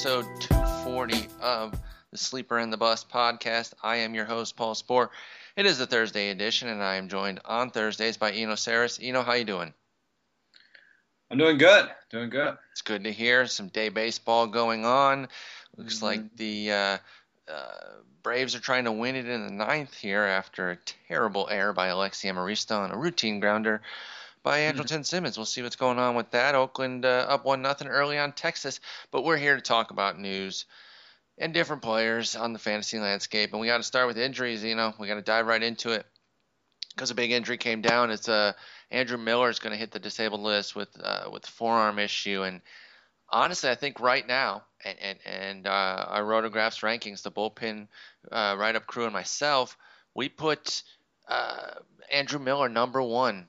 episode 240 of the Sleeper and the Bust podcast. I am your host, Paul Sporer. It is the Thursday edition, and I am joined on Thursdays by Eno Sarris. Eno, how you doing? I'm doing good. Doing good. It's good to hear. Some day baseball going on. Looks mm-hmm. like the uh, uh, Braves are trying to win it in the ninth here after a terrible error by Alexi Amarista on a routine grounder by mm-hmm. Andrelton Simmons. We'll see what's going on with that. Oakland uh, up one nothing early on Texas, but we're here to talk about news and different players on the fantasy landscape. And we got to start with injuries. You know, we got to dive right into it because a big injury came down. It's uh, Andrew Miller is going to hit the disabled list with uh, with forearm issue. And honestly, I think right now, and and, and uh, our Rotographs rankings, the bullpen uh, write up crew and myself, we put uh, Andrew Miller number one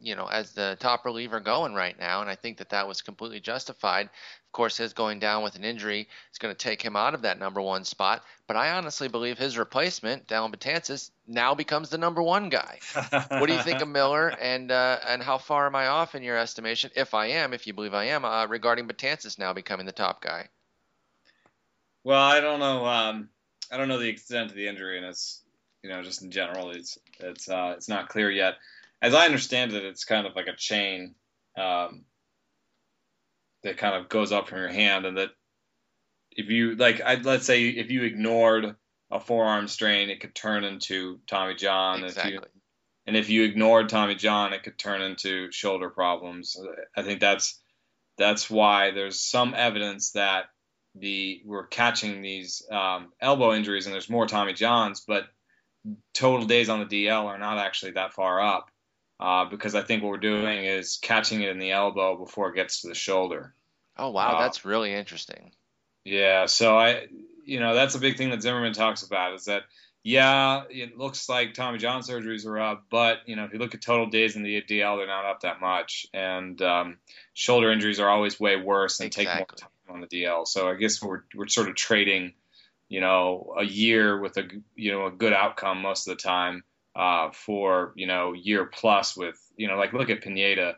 you know, as the top reliever going right now, and I think that that was completely justified. Of course, his going down with an injury is going to take him out of that number one spot. But I honestly believe his replacement, Dellin Betances, now becomes the number one guy. what do you think of Miller, and uh, and how far am I off in your estimation, if I am, if you believe I am, uh, regarding Betances now becoming the top guy? Well, I don't know. Um, I don't know the extent of the injury, and it's you know just in general, it's it's uh, it's not clear yet as I understand it, it's kind of like a chain um, that kind of goes up from your hand, and that if you like, I, let's say if you ignored a forearm strain, it could turn into Tommy John. Exactly. If you, and if you ignored Tommy John, it could turn into shoulder problems. I think that's that's why there's some evidence that the we're catching these um, elbow injuries, and there's more Tommy Johns, but total days on the DL are not actually that far up uh, because I think what we're doing is catching it in the elbow before it gets to the shoulder. Oh wow, uh, that's really interesting. Yeah, so I, you know, that's a big thing that Zimmerman talks about is that yeah, it looks like Tommy John surgeries are up, but you know, if you look at total days in the DL, they're not up that much, and um, shoulder injuries are always way worse and exactly. take more time on the DL. So I guess we're we're sort of trading, you know, a year with a you know a good outcome most of the time uh, for you know year plus with you know like look at Pineda,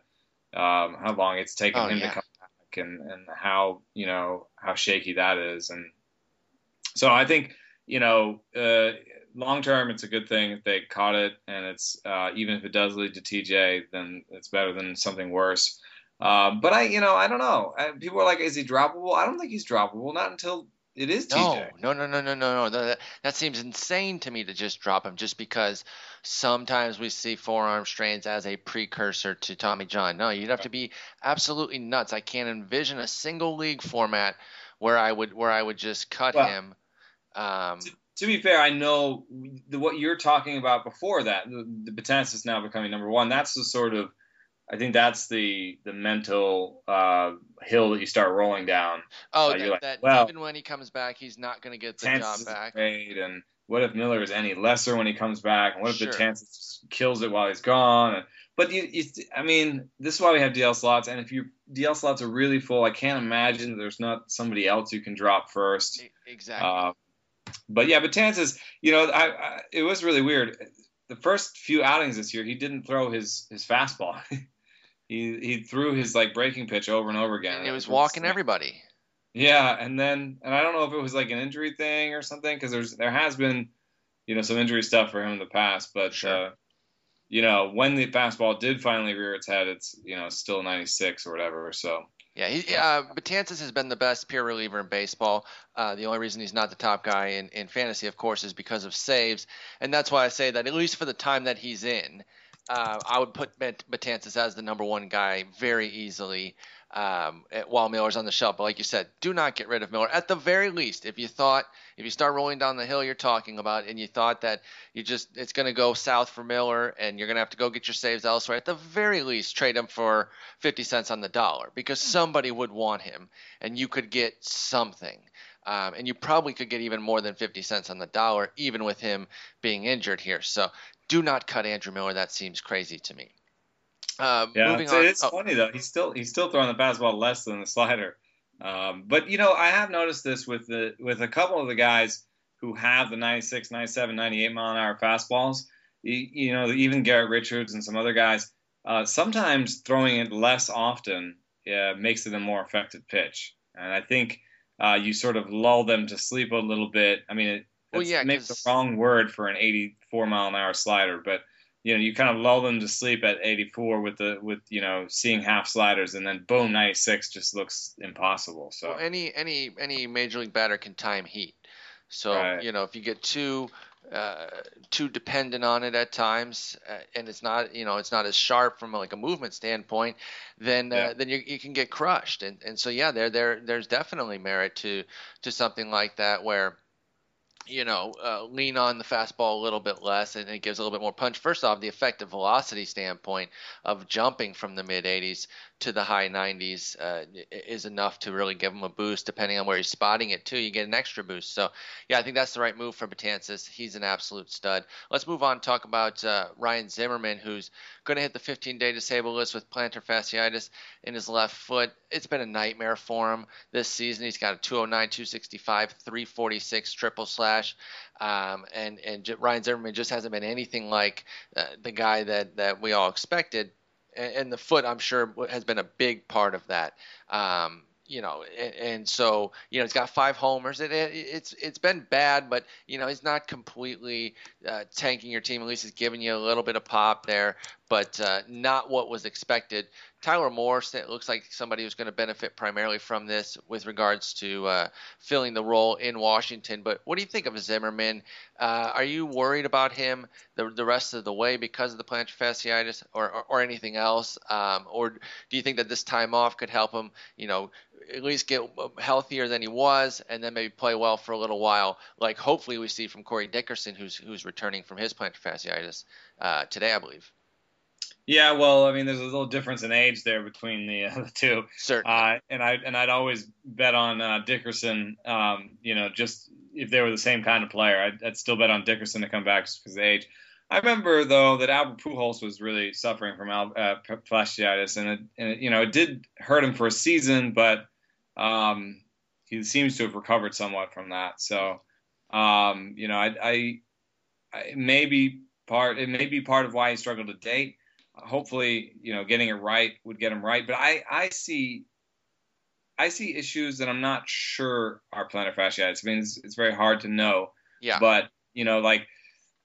um, how long it's taken oh, him yeah. to come back and and how you know how shaky that is and so I think you know uh, long term it's a good thing they caught it and it's uh, even if it does lead to TJ then it's better than something worse. Uh, but I, you know, I don't know. I, people are like, "Is he droppable?" I don't think he's droppable. Not until it is TJ. No, no, no, no, no, no, no. That, that seems insane to me to just drop him just because sometimes we see forearm strains as a precursor to Tommy John. No, you'd have to be absolutely nuts. I can't envision a single league format where I would where I would just cut well, him. Um, to, to, be fair, I know the, what you're talking about before that. The, the is now becoming number one. That's the sort of I think that's the the mental uh, hill that you start rolling down. Oh, uh, that, like, that well, even when he comes back, he's not going to get the job back. And what if Miller is any lesser when he comes back? And what if sure. Betances kills it while he's gone? And, but you, you, I mean, this is why we have DL slots. And if your DL slots are really full, I can't imagine there's not somebody else you can drop first. Exactly. Uh, but yeah, Betances, you know, I, I, it was really weird. The first few outings this year, he didn't throw his his fastball. he he threw his like breaking pitch over and over again. And it was walking everybody. Yeah, and then and I don't know if it was like an injury thing or something because there's there has been you know some injury stuff for him in the past, but sure. uh, you know when the fastball did finally rear its head, it's you know still 96 or whatever. So yeah, he, uh, Betances has been the best pure reliever in baseball. Uh, the only reason he's not the top guy in, in fantasy, of course, is because of saves, and that's why I say that at least for the time that he's in, uh, I would put Betances as the number one guy very easily um, while Miller's on the shelf. But like you said, do not get rid of Miller. At the very least, if you thought, if you start rolling down the hill you're talking about, and you thought that you just it's going to go south for Miller, and you're going to have to go get your saves elsewhere, at the very least, trade him for 50 cents on the dollar because somebody would want him, and you could get something. Um, and you probably could get even more than 50 cents on the dollar, even with him being injured here. So do not cut Andrew Miller. That seems crazy to me. Uh, yeah, it's, on, it's oh. funny though. He's still he's still throwing the fastball less than the slider. Um, but you know, I have noticed this with the with a couple of the guys who have the 96, 97, 98 mile an hour fastballs. You, you know, even Garrett Richards and some other guys. Uh, sometimes throwing it less often uh, makes it a more effective pitch. And I think uh, you sort of lull them to sleep a little bit. I mean, it Well, yeah, maybe 'cause- the wrong word for an 84 mile an hour slider, but you know, you kind of lull them to sleep at 84 with the with you know seeing half sliders, and then boom, 96 just looks impossible. So Well, any any any major league batter can time heat. So Right. you know if you get too uh, too dependent on it at times, uh, and it's not you know it's not as sharp from like a movement standpoint, then uh, then you, you can get crushed. And and so yeah, there there there's definitely merit to to something like that where you know, uh, lean on the fastball a little bit less, and it gives a little bit more punch. First off, the effective velocity standpoint of jumping from the mid 80s to the high 90s uh, is enough to really give him a boost. Depending on where he's spotting it, too, you get an extra boost. So, yeah, I think that's the right move for Betances. He's an absolute stud. Let's move on talk about uh, Ryan Zimmerman, who's going to hit the 15-day disabled list with plantar fasciitis in his left foot. It's been a nightmare for him this season. He's got a 209, 265, 346 triple slash. Um, and and Ryan Zimmerman just hasn't been anything like uh, the guy that, that we all expected. And, the foot, I'm sure, has been a big part of that. Um, you know, and, and so you know he's got five homers. It, it it's it's been bad, but you know he's not completely uh, tanking your team. At least he's giving you a little bit of pop there, but uh, not what was expected. Tyler Morse it looks like somebody who's going to benefit primarily from this with regards to uh, filling the role in Washington. But what do you think of Zimmerman? Uh, are you worried about him the, the rest of the way because of the plantar fasciitis or, or, or anything else? Um, or do you think that this time off could help him, you know, at least get healthier than he was and then maybe play well for a little while, like hopefully we see from Corey Dickerson, who's, who's returning from his plantar fasciitis uh, today, I believe. Yeah, well, I mean, there's a little difference in age there between the, uh, the two. Certainly. Uh, and I and I'd always bet on uh, Dickerson. Um, you know, just if they were the same kind of player, I'd, I'd still bet on Dickerson to come back just because of age. I remember though that Albert Pujols was really suffering from al- uh, fasciitis, and it, and it, you know it did hurt him for a season, but um, he seems to have recovered somewhat from that. So um, you know, I, I, I maybe part it may be part of why he struggled to date. Hopefully, you know, getting it right would get him right. But I, I see I see issues that I'm not sure are plantar fasciitis. I mean, it's, it's very hard to know. yeah. But you know, like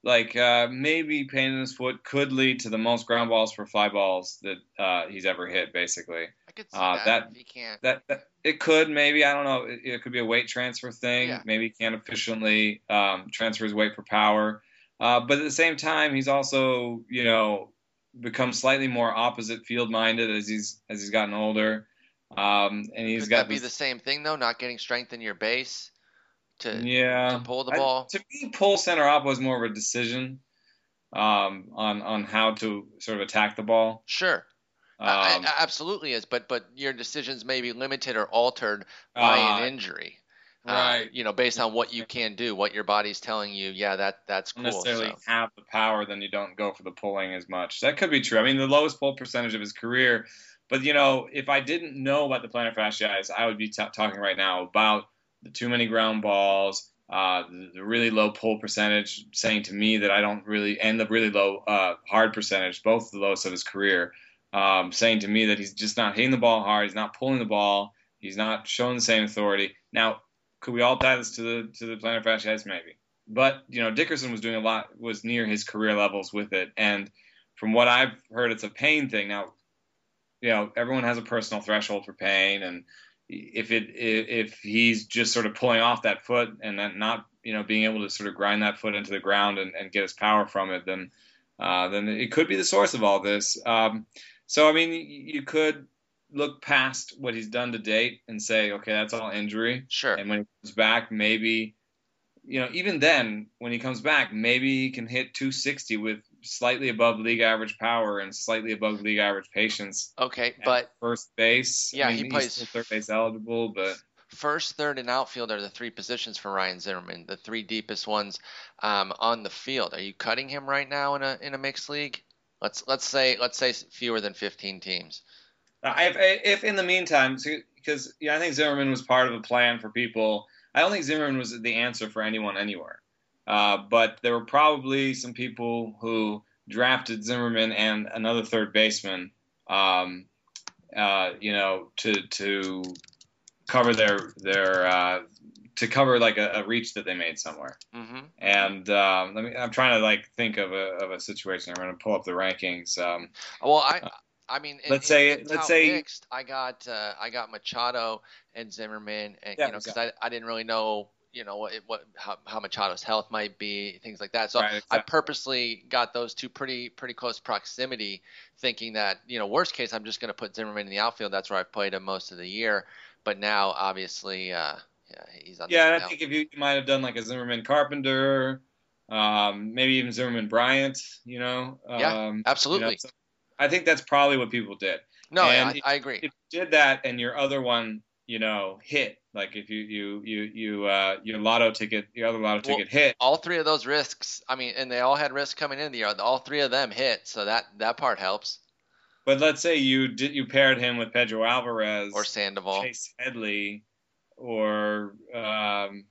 like uh, maybe pain in his foot could lead to the most ground balls for fly balls that uh, he's ever hit. Basically, I could see uh, that, that- if he can't. that, that it could maybe I don't know. It, it could be a weight transfer thing. Yeah. Maybe he can't efficiently um, transfer his weight for power. Uh, but at the same time, he's also you know become slightly more opposite field minded as he's as he's gotten older. Um, and he's Could got that be this- the same thing though? Not getting strength in your base to yeah to pull the I- ball. to me, pull center up was more of a decision um, on on how to sort of attack the ball. Sure, Um, I, I, absolutely is. But but your decisions may be limited or altered by uh, an injury. Uh, right. you know, based on what you can do, what your body's telling you. Yeah, that that's cool. necessarily so. have the power, then you don't go for the pulling as much. That could be true. I mean, the lowest pull percentage of his career. But you know, if I didn't know about the plantar fasciitis, I would be t- talking right now about the too many ground balls, uh, the, the really low pull percentage, saying to me that I don't really, and the really low uh, hard percentage, both the lowest of his career, um, saying to me that he's just not hitting the ball hard, he's not pulling the ball, he's not showing the same authority. Now, could we all tie this to the to the plantar fasciitis? Maybe. But you know, Dickerson was doing a lot, was near his career levels with it, and from what I've heard, it's a pain thing. Now, you know, everyone has a personal threshold for pain, and if it if he's just sort of pulling off that foot and then not you know being able to sort of grind that foot into the ground and, and get his power from it, then uh, then it could be the source of all this. Um, so I mean, you could look past what he's done to date and say, okay, that's all injury. Sure. And when he comes back, maybe, you know, even then, when he comes back, maybe he can hit 260 with slightly above league average power and slightly above league average patience Okay, but first base. Yeah, I mean, he plays- third base eligible, but first, third, and outfield are the three positions for Ryan Zimmerman, the three deepest ones um, on the field. Are you cutting him right now in a in a mixed league? Let's let's say let's say fewer than 15 teams. Uh, if, if in the meantime, because yeah, I think Zimmerman was part of a plan for people. I don't think Zimmerman was the answer for anyone anywhere. Uh, but there were probably some people who drafted Zimmerman and another third baseman, um, uh, you know, to to cover their their uh, to cover like a, a, reach that they made somewhere. Mm-hmm. And um, let me, I'm trying to like think of a, of a situation. I'm going to pull up the rankings. Um, well, I. I mean, let's in, say, in let's say, mixed, I got, uh, I got Machado and Zimmerman, and yeah, you know, because I, I didn't really know, you know, what, what, how, how Machado's health might be, things like that. So right, exactly. I purposely got those two pretty, pretty close proximity, thinking that, you know, worst case, I'm just going to put Zimmerman in the outfield. That's where I've played him most of the year. But now, obviously, uh, yeah, he's on. Yeah, and I think if you, you might have done like a Zimmerman Carpenter, um, maybe even Zimmerman Bryant, you know. Yeah, um, absolutely. You know, I think that's probably what people did. No, and I, if, I agree. If you did that and your other one, you know, hit, like if you you you you uh, your lotto ticket, your other lotto Well, ticket hit, all three of those risks, I mean, and they all had risks coming in the year. All three of them hit, so that that part helps. but let's say you did you paired him with Pedro Alvarez Or Sandoval. Chase Headley, or um,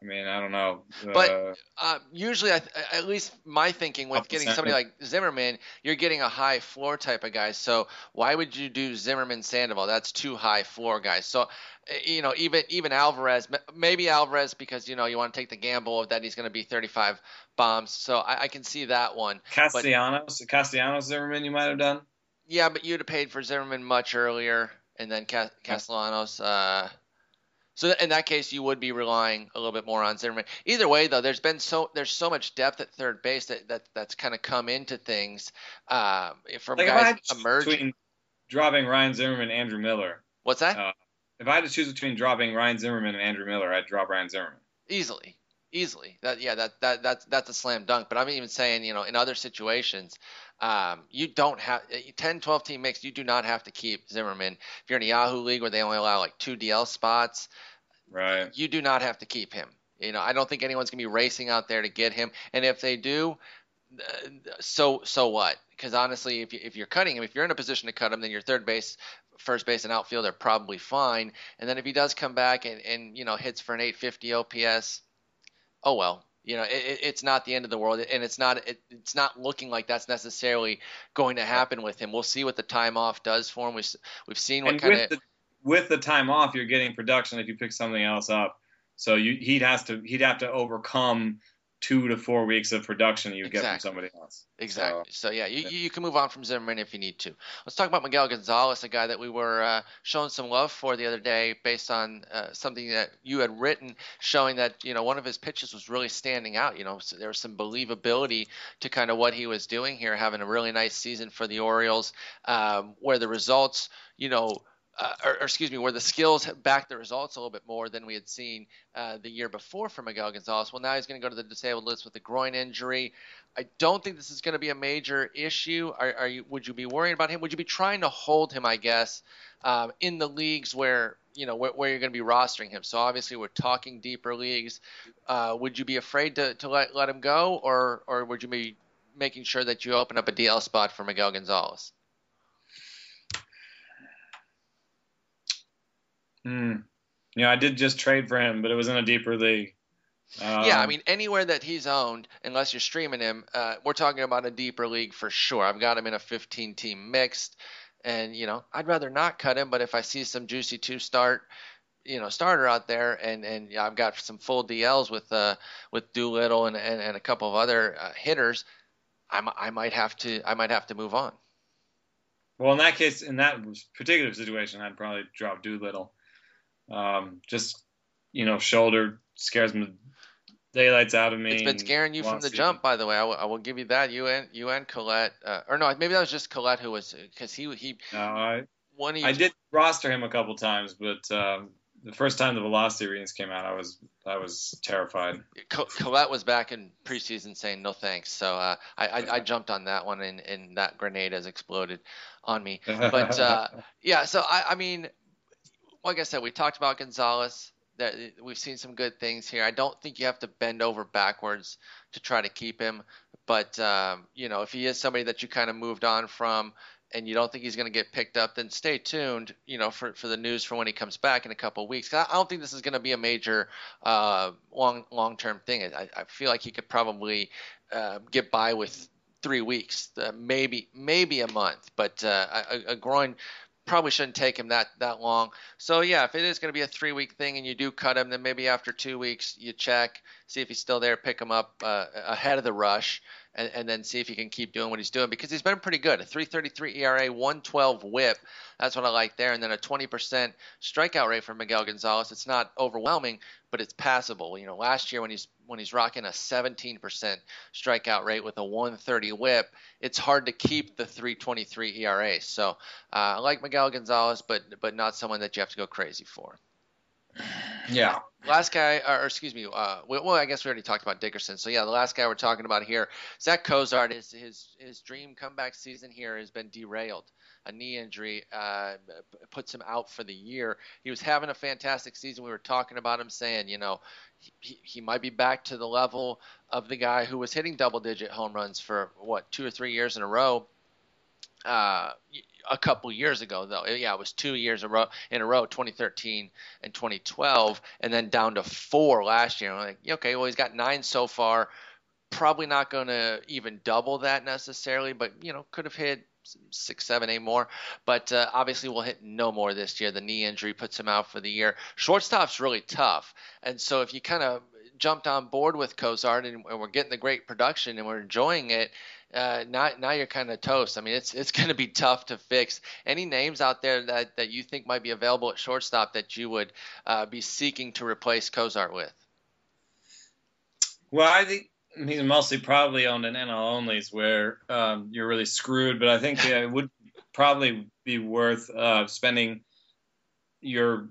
I mean, I don't know. But- uh, Uh, usually, I th- at least my thinking with getting somebody like Zimmerman, you're getting a high floor type of guy. So why would you do Zimmerman Sandoval? That's two high floor guys. So eh, you know, even even Alvarez, maybe Alvarez because you know you want to take the gamble of that he's going to be 35 bombs. So I, I can see that one. Castellanos, Castellanos Zimmerman, you might have done. Yeah, but you'd have paid for Zimmerman much earlier, and then Ca- Castellanos. Uh, so in that case, you would be relying a little bit more on Zimmerman. Either way, though, there's been so there's so much depth at third base that, that that's kind of come into things um, from Like guys had to choose emerging. dropping Ryan Zimmerman and Andrew Miller, What's that? uh, if I had to choose between dropping Ryan Zimmerman and Andrew Miller, I'd drop Ryan Zimmerman. easily easily. That yeah that that that's that's a slam dunk. But i'm even saying you know in other situations um, you don't have 10 12 team mix you do not have to keep zimmerman. If you're in a yahoo league where they only allow like two dl spots Right. you do not have to keep him. You know i don't think anyone's going to be racing out there to get him. And if they do uh, so so what? Because honestly if, you, if you're cutting him if you're in a position to cut him then your third base first base and outfield are probably fine. And then if he does come back and, and you know hits for an 850 ops oh well you know it, it's not the end of the world and it's not it, it's not looking like that's necessarily going to happen with him. We'll see what the time off does for him. We've, we've seen what kind of with the time off, you're getting production if you pick something else up. So you, he'd has to he'd have to overcome two to four weeks of production you get from somebody else. Exactly. So, yeah, you, you can move on from Zimmerman if you need to. Let's talk about Miguel Gonzalez, a guy that we were uh, showing some love for the other day, based on uh, something that you had written, showing that you know one of his pitches was really standing out. You know, so there was some believability to kind of what he was doing here, having a really nice season for the Orioles, um, where the results, you know. Uh, or, or excuse me, where the skills backed the results a little bit more than we had seen uh, the year before for Miguel Gonzalez. Well, now he's going to go to the disabled list with a groin injury. I don't think this is going to be a major issue. Are, are you? Would you be worried about him? Would you be trying to hold him? I guess um, in the leagues where you know where, where you're going to be rostering him. So obviously we're talking deeper leagues. Uh, would you be afraid to, to let let him go, or or would you be making sure that you open up a DL spot for Miguel Gonzalez? You know, I did just trade for him, but it was in a deeper league. Um, yeah, I mean anywhere that he's owned, unless you're streaming him, uh, we're talking about a deeper league for sure. I've got him in a 15 team mixed, and you know I'd rather not cut him, but if I see some juicy two start, you know starter out there, and and I've got some full DLs with uh with Doolittle and and, and a couple of other uh, hitters, I, I might have to I might have to move on. Well, in that case, in that particular situation, I'd probably drop Doolittle. Um, just you know, shoulder scares me daylights out of me. It's been scaring you from the jump, by the way. I will, I will give you that. You and you and Colette, uh, or no, maybe that was just Colette who was because he he No, I, one I did roster him a couple times, but um, the first time the velocity readings came out, I was I was terrified. Co- Colette was back in preseason saying no thanks, so uh, I, I I jumped on that one, and, and that grenade has exploded on me. But uh, yeah, so I I mean, like I said, we talked about Gonzalez. That we've seen some good things here. I don't think you have to bend over backwards to try to keep him, but um, you know if he is somebody that you kind of moved on from. And you don't think he's going to get picked up, then stay tuned, you know, for, for the news for when he comes back in a couple of weeks. I don't think this is going to be a major uh, long long term thing. I, I feel like he could probably uh, get by with three weeks, uh, maybe maybe a month, but uh, a, a groin probably shouldn't take him that that long. So yeah, if it is going to be a three week thing and you do cut him, then maybe after two weeks you check, see if he's still there, pick him up uh, ahead of the rush, and, and then see if he can keep doing what he's doing because he's been pretty good. A 3.33 ERA, 112 WHIP. That's what I like there, and then a 20% strikeout rate for Miguel Gonzalez. It's not overwhelming, but it's passable. You know, last year when he's when he's rocking a 17% strikeout rate with a 130 WHIP, it's hard to keep the 3.23 ERA. So uh, I like Miguel Gonzalez, but but not someone that you have to go crazy for. Yeah. Last guy, or excuse me, uh, well, I guess we already talked about Dickerson. So yeah, the last guy we're talking about here, Zach Cozart, his his his dream comeback season here has been derailed. A knee injury uh, puts him out for the year. He was having a fantastic season. We were talking about him, saying, you know, he, he might be back to the level of the guy who was hitting double digit home runs for what two or three years in a row uh, a couple years ago, though. Yeah, it was two years in a row, in a row 2013 and 2012, and then down to four last year. I'm like, okay, well, he's got nine so far. Probably not going to even double that necessarily, but, you know, could have hit six, seven, eight more. But uh, obviously, we'll hit no more this year. The knee injury puts him out for the year. Shortstop's really tough. And so if you kind of jumped on board with Cozart and, and we're getting the great production and we're enjoying it, uh, now now you're kind of toast. I mean, it's it's going to be tough to fix. Any names out there that, that you think might be available at shortstop that you would uh, be seeking to replace Cozart with? Well, I think he's mostly probably owned an NL onlys where um, you're really screwed. But I think yeah, it would probably be worth uh, spending your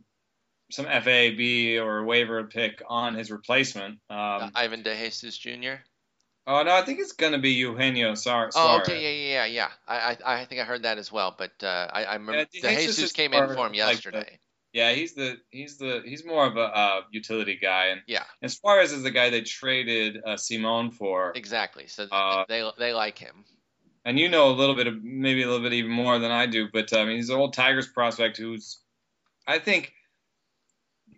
some FAB or waiver pick on his replacement. Um, Ivan DeJesus Jr. Oh no, I think it's gonna be Eugenio Suarez. Oh, okay, yeah, yeah, yeah. I, I, I think I heard that as well. But uh, I, I remember yeah, DeJesus came in for him yesterday. Like the, yeah, he's the he's the he's more of a uh, utility guy, and yeah, as far as is the guy they traded uh, Simon for. Exactly. So uh, they they like him. And you know a little bit of maybe a little bit even more than I do, but I mean he's an old Tigers prospect who's, I think,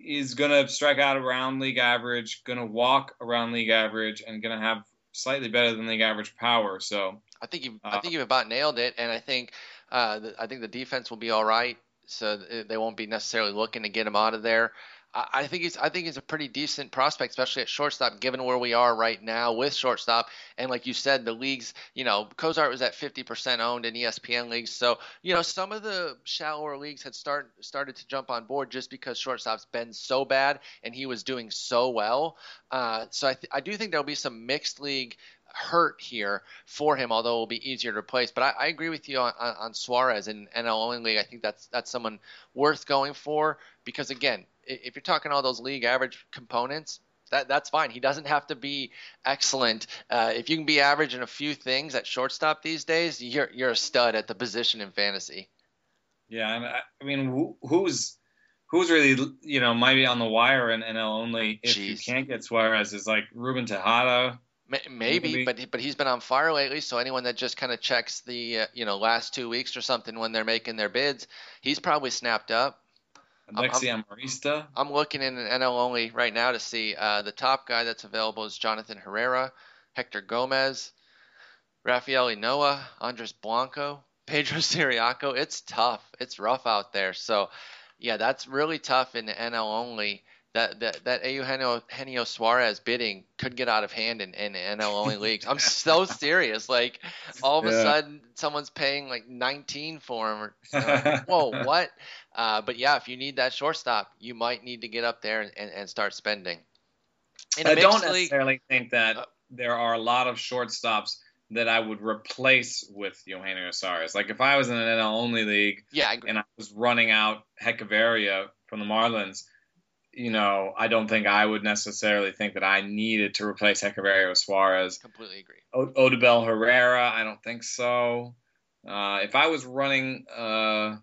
is gonna strike out around league average, gonna walk around league average, and gonna have slightly better than league average power. So I think you uh, I think you've about nailed it, and I think uh, the, I think the defense will be all right. So they won't be necessarily looking to get him out of there. I think he's I think he's a pretty decent prospect, especially at shortstop, given where we are right now with shortstop. And like you said, the leagues, you know, Cozart was at 50% owned in ESPN leagues, so you know some of the shallower leagues had start started to jump on board just because shortstop's been so bad and he was doing so well. Uh, so I th- I do think there'll be some mixed league hurt here for him, although it will be easier to replace. But I, I agree with you on, on, Suarez and NL only league. I think that's that's someone worth going for because again, if you're talking all those league average components, that that's fine. He doesn't have to be excellent. Uh, if you can be average in a few things at shortstop these days, you're you're a stud at the position in fantasy. Yeah, and I mean, who, who's who's really you know might be on the wire in NL only if Jeez. you can't get Suarez is like Ruben Tejada. Maybe, but but he's been on fire lately. So anyone that just kind of checks the uh, you know last two weeks or something when they're making their bids, he's probably snapped up. Alexi I'm, Amarista. I'm looking in an NL only right now to see uh, the top guy that's available is Jonathan Herrera, Hector Gomez, Rafael Ynoa, Andres Blanco, Pedro Ciriaco. It's tough. It's rough out there. So, yeah, that's really tough in the NL only. That that that Eugenio, Eugenio Suarez bidding could get out of hand in, in NL only leagues. I'm so serious. Like all of a sudden, someone's paying like 19 for him. Or, whoa, what? Uh, but yeah, if you need that shortstop, you might need to get up there and, and, and start spending. I don't necessarily think that uh, there are a lot of shortstops that I would replace with Eugenio Suarez. Like if I was in an NL only league, yeah, I and I was running out Hechavarria from the Marlins, you know, I don't think I would necessarily think that I needed to replace Hechavarria with Suarez. Completely agree. O- Odubel Herrera, I don't think so. Uh, if I was running uh,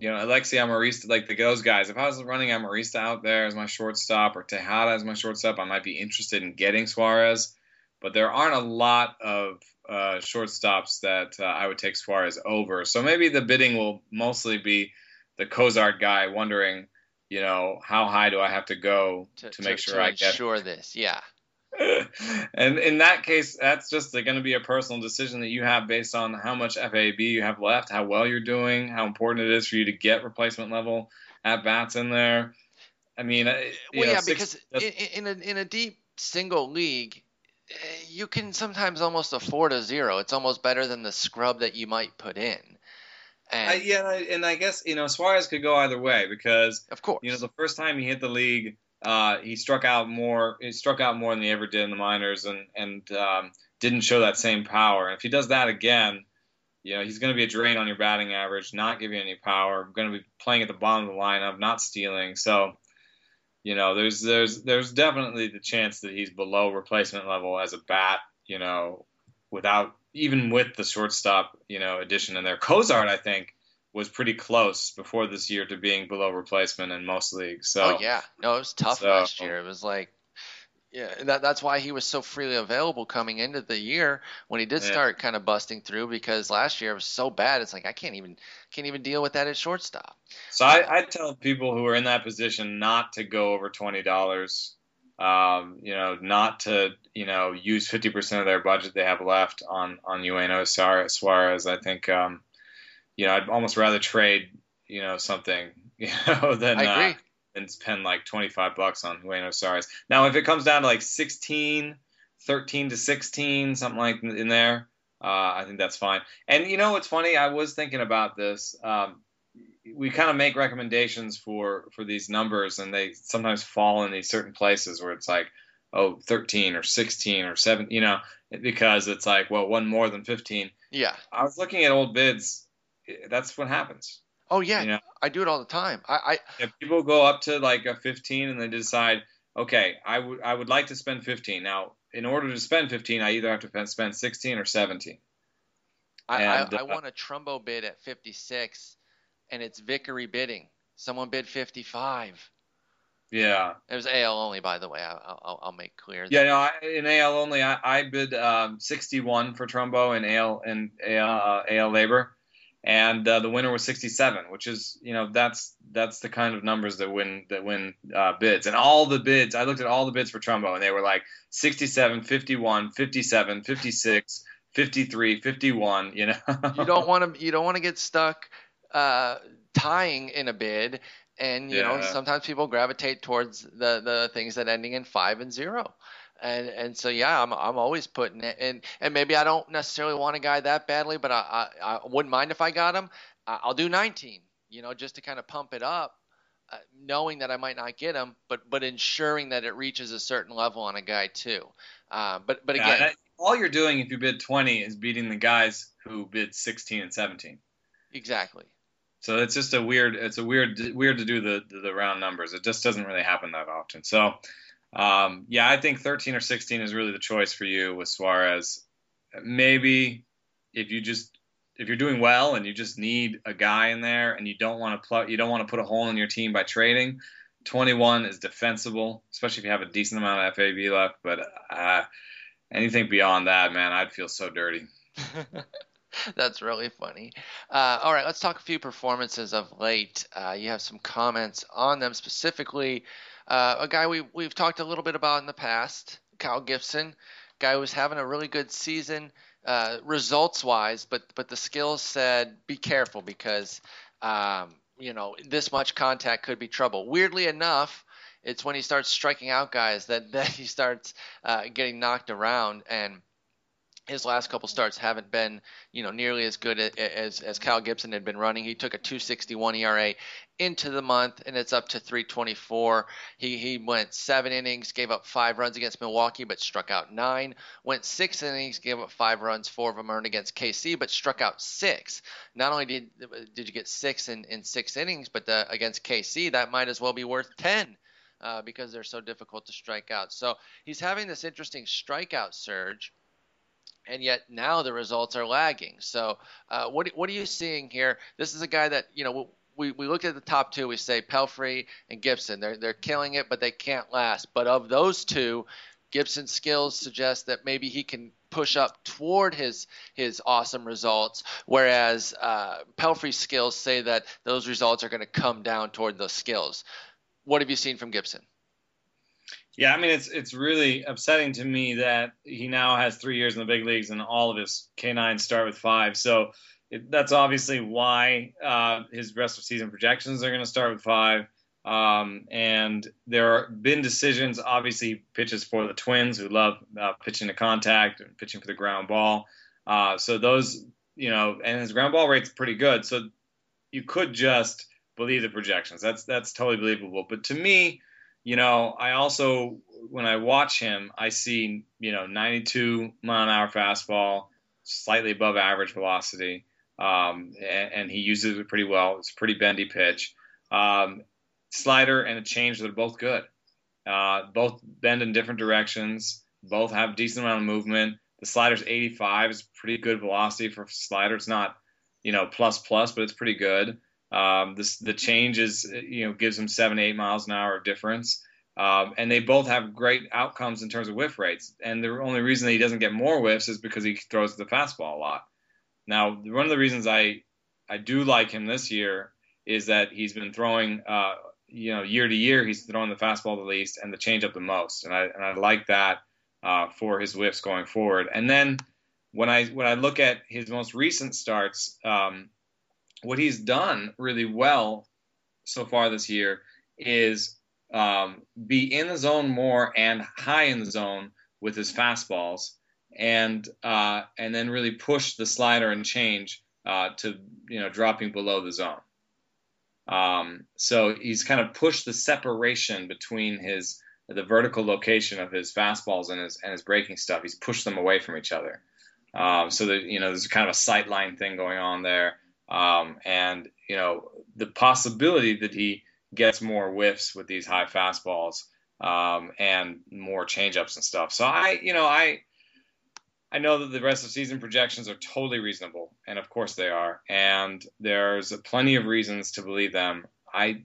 you know, Alexi Amarista, like the those guys. If I was running Amarista out there as my shortstop or Tejada as my shortstop, I might be interested in getting Suarez. But there aren't a lot of uh, shortstops that uh, I would take Suarez over. So maybe the bidding will mostly be the Cozart guy wondering, you know, how high do I have to go to, to make to, sure to I get sure this? Yeah. and in that case, that's just going to be a personal decision that you have based on how much FAB you have left, how well you're doing, how important it is for you to get replacement level at bats in there. I mean, well, know, yeah, six, because in, in a in a deep single league, eh, you can sometimes almost afford a zero. It's almost better than the scrub that you might put in. And, I, yeah, and I guess you know Suarez could go either way because of course you know the first time he hit the league, uh, he struck out more. He struck out more than he ever did in the minors, and and um, didn't show that same power. And if he does that again, you know he's going to be a drain on your batting average, not give you any power. Going to be playing at the bottom of the lineup, not stealing. So you know there's there's there's definitely the chance that he's below replacement level as a bat. You know, without even with the shortstop, you know, addition in there. Cozart, I think, was pretty close before this year to being below replacement in most leagues. So oh yeah, no, it was tough so, last year. It was like. Yeah, that, that's why he was so freely available coming into the year when he did start kind of busting through because last year it was so bad. It's like I can't even can't even deal with that at shortstop. So I, I tell people who are in that position not to go over twenty dollars um, you know, not to you know use 50% of their budget they have left on on Eugenio Suarez. I think um, you know I'd almost rather trade you know something you know than Uh, than spend like 25 bucks on Eugenio Suarez. Now if it comes down to like 16, 13 to 16, something like in there, uh, I think that's fine. And you know what's funny? I was thinking about this. Um, we kind of make recommendations for for these numbers and they sometimes fall in these certain places where it's like oh 13 or 16 or 7 you know because it's like well one more than 15 yeah. I was looking at old bids. That's what happens. Oh yeah. You know? i do it all the time. I, I if people go up to like a 15 and they decide okay i would i would like to spend 15 now in order to spend 15 i either have to spend 16 or 17 I, and, I, I uh, want a Trumbo bid at 56 and it's Vickery bidding. Someone bid 55. Yeah. It was AL only, by the way. I, will I'll make clear. Yeah, no, I, in AL only, I, I bid um, 61 for Trumbo in AL and AL, uh, AL LABR, and uh, the winner was 67, which is you know that's that's the kind of numbers that win that win uh, bids. And all the bids, I looked at all the bids for Trumbo, and they were like 67, 51, 57, 56. 53 51 you know you don't want to you don't want to get stuck uh, tying in a bid, and you yeah. know sometimes people gravitate towards the the things that ending in five and zero. And and so yeah, I'm I'm always putting it and and maybe I don't necessarily want a guy that badly, but I I, I wouldn't mind if I got him. I'll do 19, you know, just to kind of pump it up, uh, knowing that I might not get him, but but ensuring that it reaches a certain level on a guy too. Uh, but but again, yeah, all you're doing if you bid 20 is beating the guys who bid 16 and 17. Exactly. So it's just a weird. It's a weird weird to do the the round numbers. It just doesn't really happen that often. So um, yeah, I think 13 or 16 is really the choice for you with Suarez. Maybe if you just if you're doing well and you just need a guy in there and you don't want to pl- you don't want to put a hole in your team by trading, 21 is defensible, especially if you have a decent amount of FAB left. But uh, anything beyond that, man, I'd feel so dirty. That's really funny. Uh, all right, let's talk a few performances of late. Uh, you have some comments on them specifically. Uh, a guy we we've talked a little bit about in the past, Kyle Gibson, guy was having a really good season uh, results wise, but but the skills said be careful because um, you know this much contact could be trouble. Weirdly enough. It's when he starts striking out guys that, that he starts uh, getting knocked around and his last couple starts haven't been, you know, nearly as good as as Kyle Gibson had been running. He took a 2.61 ERA into the month, and it's up to 3.24. He he went seven innings, gave up five runs against Milwaukee, but struck out nine. Went six innings, gave up five runs, four of them earned against KC, but struck out six. Not only did did you get six in, in six innings, but the, against KC, that might as well be worth ten. Uh, because they're so difficult to strike out. So he's having this interesting strikeout surge and yet now the results are lagging. So, uh, what what are you seeing here? This is a guy that you know we, we look at the top two. We say Pelfrey and Gibson. They're they're killing it, but they can't last. But of those two, Gibson's skills suggest that maybe he can push up toward his his awesome results, whereas uh, Pelfrey's skills say that those results are going to come down toward those skills. What have you seen from Gibson? Yeah, I mean it's it's really upsetting to me that he now has three years in the big leagues and all of his K/9s start with five. So it, that's obviously why uh, his rest of season projections are going to start with five. Um, and there have been decisions, obviously, pitches for the Twins who love uh, pitching to contact and pitching for the ground ball. Uh, so those, you know, and his ground ball rate's pretty good. So you could just believe the projections. That's that's totally believable. But to me, you know, I also when I watch him, I see you know 92 mile an hour fastball, slightly above average velocity, um, and, and, he uses it pretty well. It's a pretty bendy pitch. Um, slider and a change that are both good. Uh, both bend in different directions. Both have decent amount of movement. The slider's 85 is pretty good velocity for slider. It's not, you know, plus plus, but it's pretty good. Um, this the change is, you know, gives him seven eight miles an hour of difference. Um, and they both have great outcomes in terms of whiff rates. And the only reason that he doesn't get more whiffs is because he throws the fastball a lot. Now, one of the reasons I I do like him this year is that he's been throwing uh, you know, year to year, he's throwing the fastball the least and the changeup the most, and I and I like that uh, for his whiffs going forward. And then when I when I look at his most recent starts, um, what he's done really well so far this year is um, be in the zone more and high in the zone with his fastballs, and uh, and then really push the slider and change uh, to you know dropping below the zone. Um, so he's kind of pushed the separation between his the vertical location of his fastballs and his and his breaking stuff. He's pushed them away from each other. Um, so that you know there's kind of a sight line thing going on there, um, and you know the possibility that he gets more whiffs with these high fastballs um, and more changeups and stuff. So I, you know, I I know that the rest of season projections are totally reasonable, and of course they are. And there's plenty of reasons to believe them. I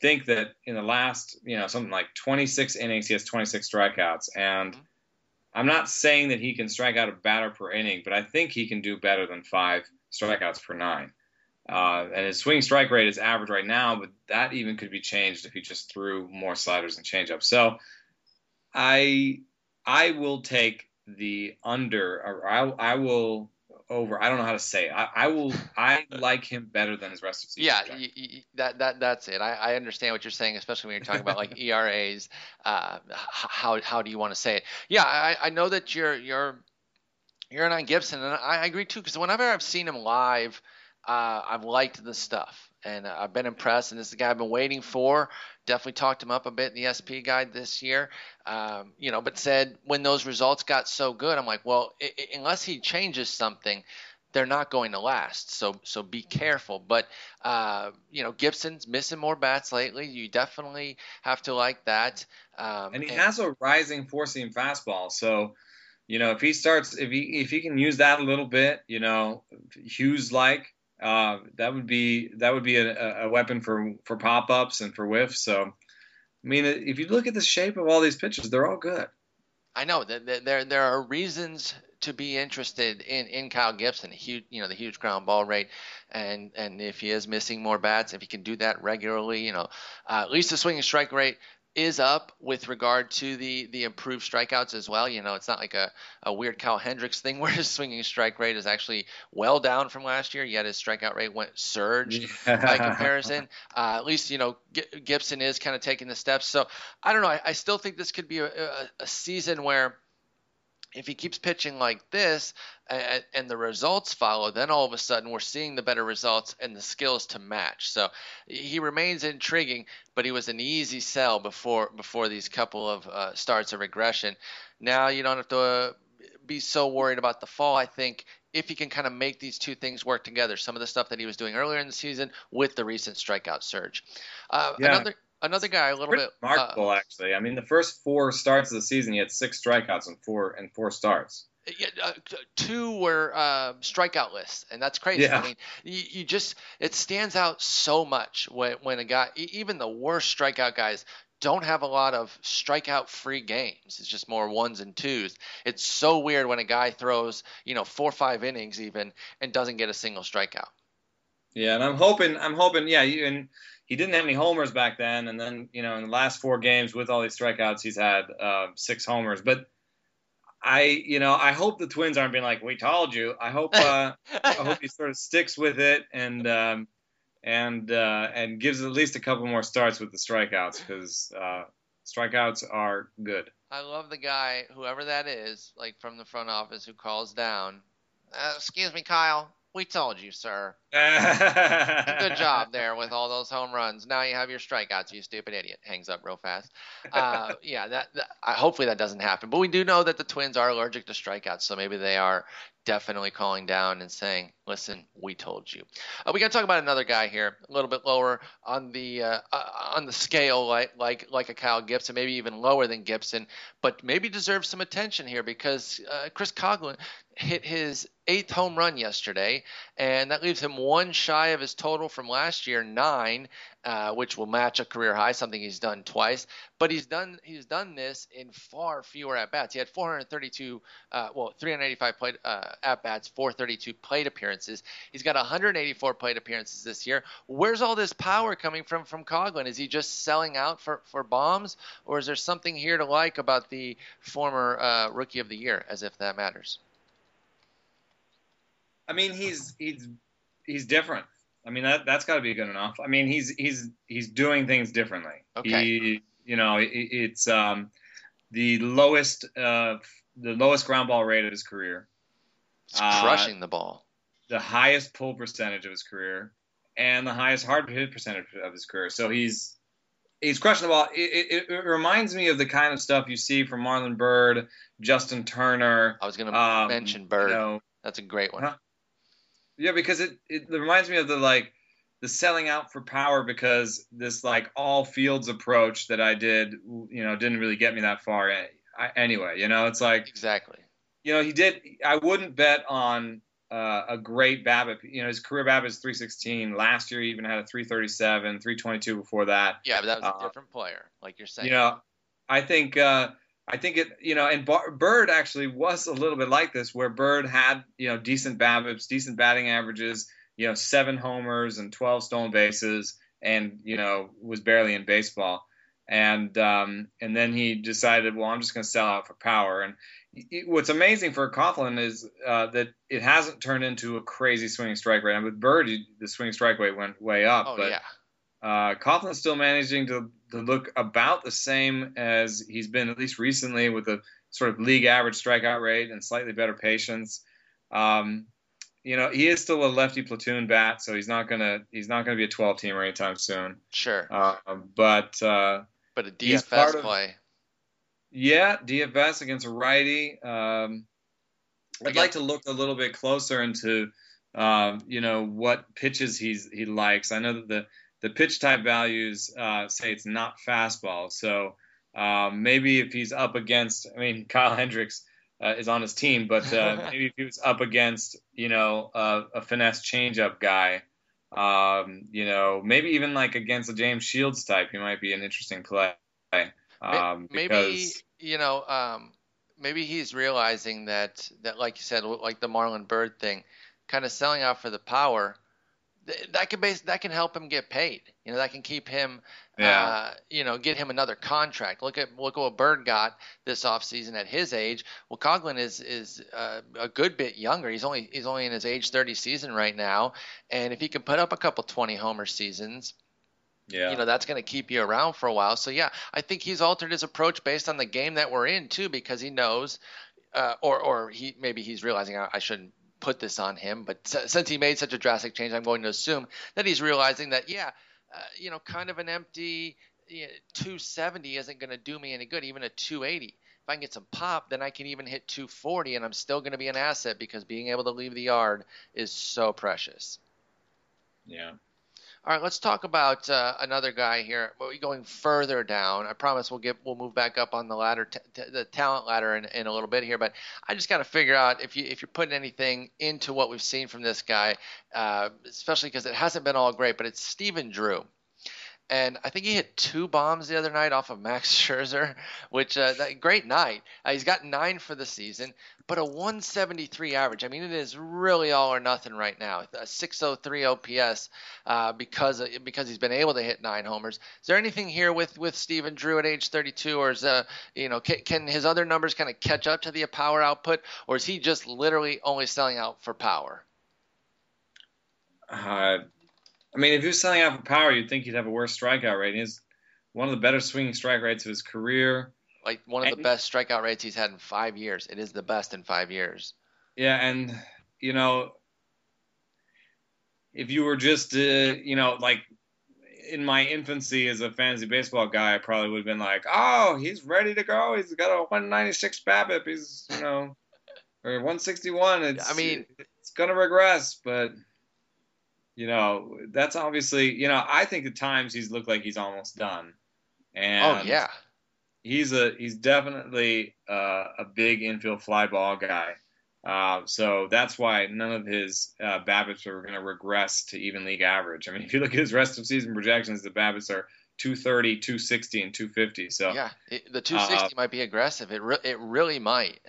think that in the last, you know, something like 26 innings, he has 26 strikeouts. And I'm not saying that he can strike out a batter per inning, but I think he can do better than five strikeouts per nine. Uh, and his swing strike rate is average right now, but that even could be changed if he just threw more sliders and changeups. So I I will take the under, or I, I will over. I don't know how to say it. I, I will. I like him better than his rest of the season. Yeah, y- y- that that that's it. I, I understand what you're saying, especially when you're talking about like ERAs. Uh, how how do you want to say it? Yeah, I, I know that you're you're you're on Gibson, and I, I agree too. Because whenever I've seen him live, uh, I've liked the stuff and I've been impressed. And this is the guy I've been waiting for. Definitely talked him up a bit in the SP guide this year, um, you know. But said when those results got so good, I'm like, well, it, it, unless he changes something, they're not going to last. So so be careful. But uh, you know, Gibson's missing more bats lately. You definitely have to like that. Um, and he and, has a rising four seam fastball, so. You know, if he starts, if he if he can use that a little bit, you know, Hughes like, uh, that would be that would be a, a weapon for for pop ups and for whiffs. So, I mean, if you look at the shape of all these pitches, they're all good. I know that there there are reasons to be interested in, in Kyle Gibson. Huge, you know, the huge ground ball rate, and and if he is missing more bats, if he can do that regularly, you know, uh, at least the swinging strike rate is up with regard to the the improved strikeouts as well. You know, it's not like a, a weird Kyle Hendricks thing where his swinging strike rate is actually well down from last year, yet his strikeout rate went surged by comparison. Uh, at least you know G- Gibson is kind of taking the steps. So I don't know. I, I still think this could be a, a, a season where if he keeps pitching like this and, and, the results follow, then all of a sudden we're seeing the better results and the skills to match. So he remains intriguing, but he was an easy sell before before these couple of uh, starts of regression. Now you don't have to uh, be so worried about the fall. I think if he can kind of make these two things work together, some of the stuff that he was doing earlier in the season with the recent strikeout surge. Uh, yeah. Another another guy a little bit remarkable uh, actually. I mean, the first four starts of the season, he had six strikeouts and four and four starts. Yeah, uh, two were uh, strikeout lists, and that's crazy. Yeah. I mean, you, you, just it stands out so much when when a guy, even the worst strikeout guys, don't have a lot of strikeout free games. It's just more ones and twos. It's so weird when a guy throws, you know, four or five innings even and doesn't get a single strikeout. Yeah, and I'm hoping, I'm hoping, yeah, you, and he didn't have any homers back then, and then you know in the last four games with all these strikeouts, he's had uh, six homers. But I, you know, I hope the Twins aren't being like, "We told you." I hope, uh, I hope he sort of sticks with it and um, and uh, and gives at least a couple more starts with the strikeouts because uh, strikeouts are good. I love the guy, whoever that is, like from the front office, who calls down. Uh, excuse me, Kyle. We told you, sir. Good job there with all those home runs. Now you have your strikeouts, you stupid idiot. Hangs up real fast. Uh, yeah, that, that hopefully that doesn't happen. But we do know that the Twins are allergic to strikeouts, so maybe they are definitely calling down and saying, "Listen, we told you." Uh, we got to talk about another guy here, a little bit lower on the uh, uh, on the scale, like like like a Kyle Gibson, maybe even lower than Gibson, but maybe deserves some attention here because uh, Chris Coghlan hit his eighth home run yesterday, and that leaves him one shy of his total from last year, nine, uh, which will match a career high, something he's done twice. But he's done he's done this in far fewer at bats. He had 432, uh, well, 385 plate uh, at bats, 432 plate appearances. He's got 184 plate appearances this year. Where's all this power coming from from Coghlan? Is he just selling out for for bombs, or is there something here to like about the former uh, Rookie of the Year, as if that matters? I mean, he's he's he's different. I mean, that that's got to be good enough. I mean, he's he's he's doing things differently. Okay. He, you know, it, it's um, the lowest uh, the lowest ground ball rate of his career. He's crushing uh, the ball. The highest pull percentage of his career, and the highest hard hit percentage of his career. So he's he's crushing the ball. It, it, it, reminds me of the kind of stuff you see from Marlon Byrd, Justin Turner. I was going to um, mention Byrd. You know, That's a great one. Huh? Yeah, because it, it reminds me of the like the selling out for power because this like all fields approach that I did, you know, didn't really get me that far anyway. You know, it's like exactly. You know, he did. I wouldn't bet on uh, a great BABIP. You know, his career BABIP is 316. Last year, he even had a 337, 322 before that. Yeah, but that was a uh, different player, like you're saying. You know, I think uh, I think it, you know, and Bar- Byrd actually was a little bit like this, where Byrd had, you know, decent BABIPs, decent batting averages, you know, seven homers and 12 stolen bases, and you know, was barely in baseball. And um, and then he decided, well, I'm just going to sell out for power. And it, what's amazing for Coghlan is uh, that it hasn't turned into a crazy swinging strike rate. And with Byrd, the swinging strike rate went way up. Oh but, yeah. Uh, Coghlan's still managing to to look about the same as he's been at least recently with a sort of league average strikeout rate and slightly better patience. Um, you know, he is still a lefty platoon bat, so he's not gonna he's not gonna be a 12 teamer anytime soon. Sure. Uh, but uh, but a DFS play. yeah, DFS against a righty. Um, I'd like to look a little bit closer into um, you know what pitches he's he likes. I know that the the pitch type values uh, say it's not fastball. So um, maybe if he's up against, I mean, Kyle Hendricks uh, is on his team, but uh, maybe if he was up against, you know, a finesse changeup guy, um, you know, maybe even like against a James Shields type, he might be an interesting play. Um, maybe because... you know, um, maybe he's realizing that that, like you said, like the Marlon Byrd thing, kind of selling out for the power that can base that can help him get paid. You know, that can keep him, yeah. uh, you know, get him another contract. Look at look what Byrd got this offseason at his age. Well, Coghlan is is uh, a good bit younger. He's only he's only in his age 30 season right now, and if he can put up a couple 20 homer seasons. Yeah. You know, that's going to keep you around for a while. So, yeah, I think he's altered his approach based on the game that we're in, too, because he knows uh, or or he maybe he's realizing I, I, shouldn't put this on him, but since he made such a drastic change, I'm going to assume that he's realizing that, yeah, uh, you know, kind of an empty you know, 270 isn't going to do me any good, even a 280. If I can get some pop, then I can even hit 240, and I'm still going to be an asset because being able to leave the yard is so precious. Yeah. All right, let's talk about uh, another guy here. We're going further down. I promise we'll get we'll move back up on the ladder, t- t- the talent ladder, in, in a little bit here. But I just got to figure out if you if you're putting anything into what we've seen from this guy, uh, especially because it hasn't been all great. But it's Stephen Drew, and I think he hit two bombs the other night off of Max Scherzer, which uh, great night. Uh, he's got nine for the season, but a 173 average. I mean, it is really all or nothing right now. A 603 OPS uh, because because he's been able to hit nine homers. Is there anything here with with Stephen Drew at age 32, or is uh you know can, can his other numbers kind of catch up to the power output, or is he just literally only selling out for power? Uh, I mean, if he was selling out for power, you'd think he'd have a worse strikeout rate. He's one of the better swinging strike rates of his career. Like one of and, the best strikeout rates he's had in five years. It is the best in five years. Yeah, and you know, if you were just, uh, you know, like in my infancy as a fantasy baseball guy, I probably would have been like, "Oh, he's ready to go. He's got a 196 BABIP. He's, you know, or 161. It's, I mean, it's gonna regress, but." You know, that's obviously, you know, I think at times he's looked like he's almost done. And oh yeah, he's a he's definitely uh, a big infield fly ball guy. Uh, so that's why none of his uh, BABIPs are going to regress to even league average. I mean, if you look at his rest of season projections, the BABIPs are 230, 260, and 250. So yeah, it, the 260 uh, might be aggressive. It re- it really might.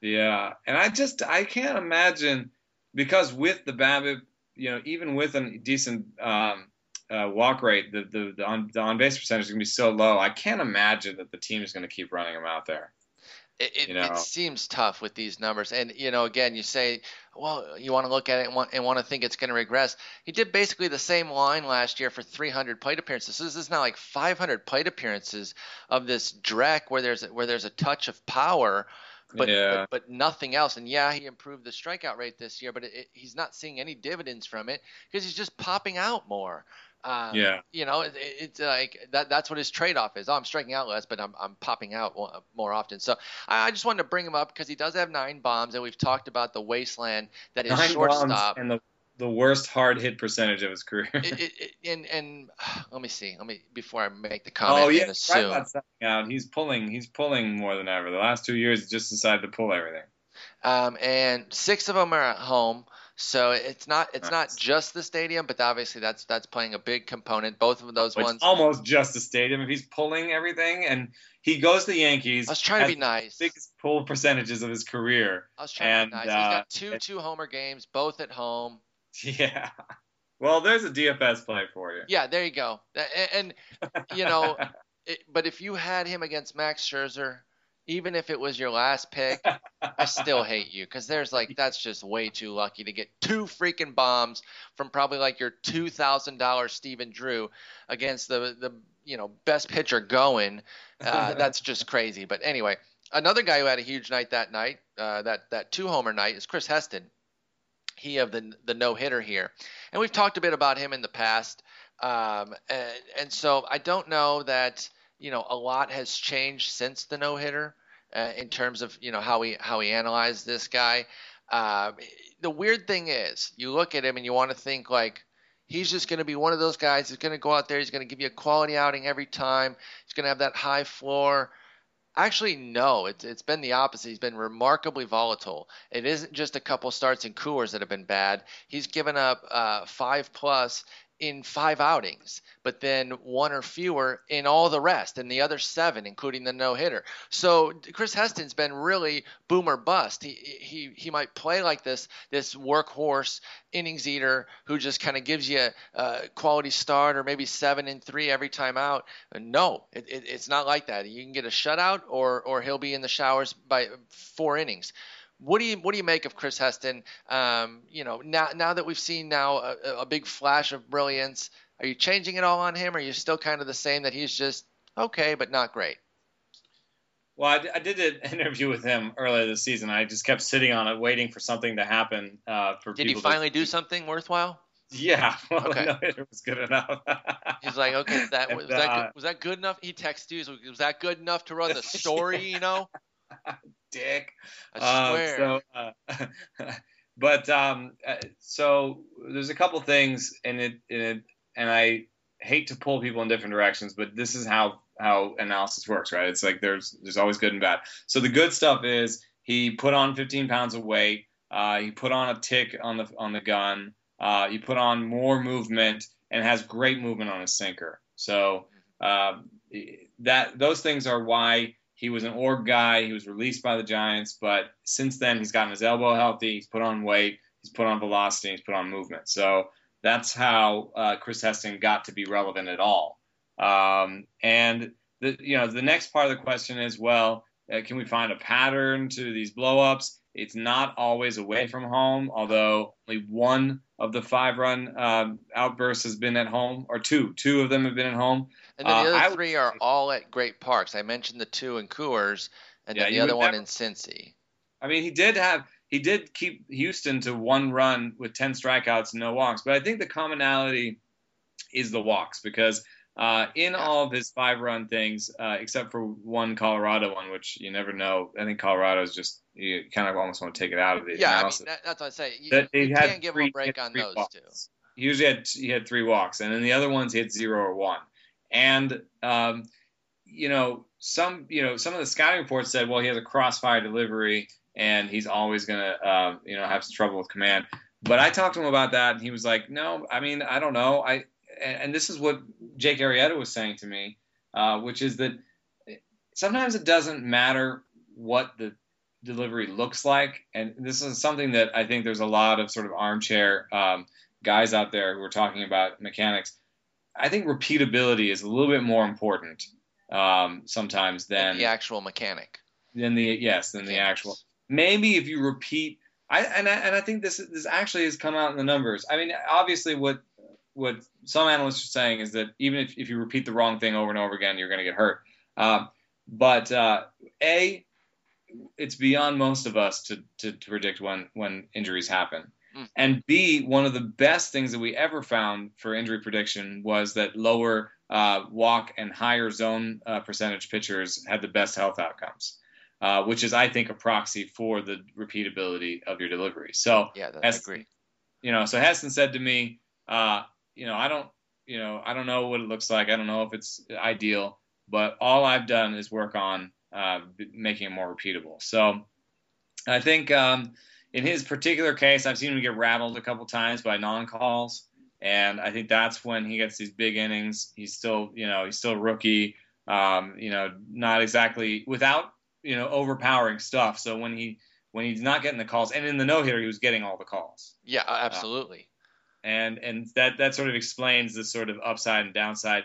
Yeah, and I just I can't imagine because with the BABIP you know, even with a decent um, uh, walk rate, the the the on, the on base percentage is going to be so low. I can't imagine that the team is going to keep running him out there. It, it, you know? it, seems tough with these numbers, and you know, again, you say, well, you want to look at it and want, and want to think it's going to regress. He did basically the same line last year for 300 plate appearances. So this is now like 500 plate appearances of this Drek where there's a, where there's a touch of power but, yeah. but, but nothing else. And yeah, he improved the strikeout rate this year, but it, it, he's not seeing any dividends from it because he's just popping out more. Um, yeah, you know, it, it's like that. That's what his trade-off is. Oh, I'm striking out less, but I'm I'm popping out more often. So I, I just wanted to bring him up because he does have nine bombs, and we've talked about the wasteland that is nine shortstop and the the worst hard hit percentage of his career. it, it, and and let me see. Let me before I make the comment. Oh yeah, right out. He's pulling. He's pulling more than ever. The last two years, he just decided to pull everything. Um, and six of them are at home. So it's not it's nice. not just the stadium, but obviously that's that's playing a big component. Both of those it's ones almost just the stadium. If he's pulling everything, and he goes to the Yankees. I was trying to be nice. Biggest pull percentages of his career. I was trying and, to be nice. Uh, He's got two two homer games, both at home. Yeah. Well, there's a DFS play for you. Yeah, there you go. And, and you know, it, but if you had him against Max Scherzer, even if it was your last pick, I still hate you because there's like that's just way too lucky to get two freaking bombs from probably like your two thousand dollar Stephen Drew against the the you know best pitcher going. Uh, that's just crazy. But anyway, another guy who had a huge night that night, uh, that that two homer night, is Chris Heston he of the the no hitter here, and we've talked a bit about him in the past. Um, and, and so I don't know that you know a lot has changed since the no hitter uh, in terms of you know how we how we analyze this guy. Uh, the weird thing is, you look at him and you want to think like he's just going to be one of those guys who's going to go out there. He's going to give you a quality outing every time. He's going to have that high floor. Actually, no. It's it's been the opposite. He's been remarkably volatile. It isn't just a couple starts in Coors that have been bad. He's given up uh, five plus in five outings, but then one or fewer in all the rest, and the other seven, including the no hitter. So Chris Heston's been really boomer bust. He he he might play like this this workhorse innings eater who just kind of gives you a quality start or maybe seven and three every time out. No, it, it, it's not like that. You can get a shutout or or he'll be in the showers by four innings. What do you what do you make of Chris Heston? Um, you know, now now that we've seen now a, a, big flash of brilliance, are you changing it all on him? Or are you still kind of the same that he's just okay but not great? Well, I, I did an interview with him earlier this season. I just kept sitting on it, waiting for something to happen. Uh, for did he finally to... do something worthwhile? Yeah, well, okay. no, it was good enough. He's like, okay, that and, was that uh, was that good enough? He texted you, was that good enough to run the story? You know dick. I uh, swear. Uh, so, uh, but um, uh, so there's a couple things in it, it, and I hate to pull people in different directions, but this is how how analysis works, right? It's like there's there's always good and bad. So the good stuff is he put on 15 pounds of weight. Uh, he put on a tick on the on the gun. Uh, he put on more movement, and has great movement on his sinker. So uh, that those things are why he was an org guy. He was released by the Giants, but since then he's gotten his elbow healthy. He's put on weight. He's put on velocity. He's put on movement. So that's how uh, Chris Heston got to be relevant at all. Um, and the you know the next part of the question is well, uh, can we find a pattern to these blowups? It's not always away from home, although only one of the five run um, outbursts has been at home, or two. Two of them have been at home. And then the uh, other I, three are all at great parks. I mentioned the two in Coors, and yeah, then the other one never, in Cincy. I mean, he did have he did keep Houston to one run with ten strikeouts and no walks, but I think the commonality is the walks because uh, in yeah. all of his five run things, uh, except for one Colorado one, which you never know. I think Colorado is just you kind of almost want to take it out of the yeah, analysis. I mean, that, that's what I say. You, you can't give three, him a break on those walks. two. He usually had he had three walks, and then the other ones he had zero or one. And um, you know some you know some of the scouting reports said, well, he has a crossfire delivery, and he's always gonna uh, you know have some trouble with command. But I talked to him about that, and he was like, no, I mean, I don't know. I and this is what Jake Arrieta was saying to me, uh, which is that sometimes it doesn't matter what the delivery looks like, and this is something that I think there's a lot of sort of armchair um, guys out there who are talking about mechanics. I think repeatability is a little bit more important um, sometimes than the actual mechanic. Than the yes, than Mechanics. the actual. Maybe if you repeat, I and I, and I think this this actually has come out in the numbers. I mean, obviously, what what some analysts are saying is that even if, if you repeat the wrong thing over and over again, you're going to get hurt. Uh, but uh, a, it's beyond most of us to, to, to predict when when injuries happen. Mm. And B, one of the best things that we ever found for injury prediction was that lower uh, walk and higher zone uh, percentage pitchers had the best health outcomes. Uh, which is, I think, a proxy for the repeatability of your delivery. So, yeah, that's great. You know, so Heston said to me, uh, you know, I don't, you know, I don't know what it looks like. I don't know if it's ideal, but all I've done is work on uh, making it more repeatable. So I think um, in his particular case, I've seen him get rattled a couple times by non-calls, and I think that's when he gets these big innings. He's still, you know, he's still a rookie. Um, you know, not exactly without, you know, overpowering stuff. So when he when he's not getting the calls, and in the no hitter, he was getting all the calls. Yeah, absolutely. Uh, and and that that sort of explains the sort of upside and downside.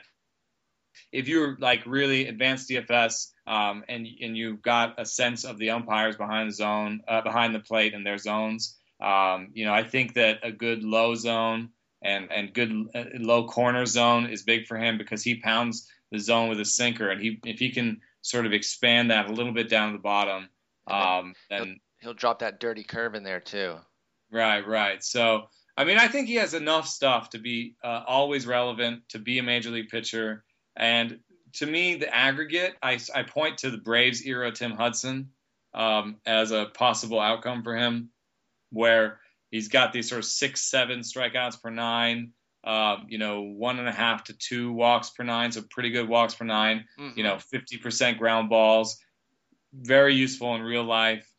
If you're like really advanced DFS um, and and you've got a sense of the umpires behind the zone, uh, behind the plate and their zones, um, you know, I think that a good low zone and and good uh, low corner zone is big for him because he pounds the zone with a sinker, and he if he can sort of expand that a little bit down to the bottom, um, then he'll, he'll drop that dirty curve in there too. Right, right. So I mean, I think he has enough stuff to be uh, always relevant, to be a major league pitcher. And to me, the aggregate, I, I point to the Braves era Tim Hudson um, as a possible outcome for him, where he's got these sort of six, seven strikeouts per nine, uh, you know, one and a half to two walks per nine, so pretty good walks per 9 mm-hmm. you know, 50% ground balls, very useful in real life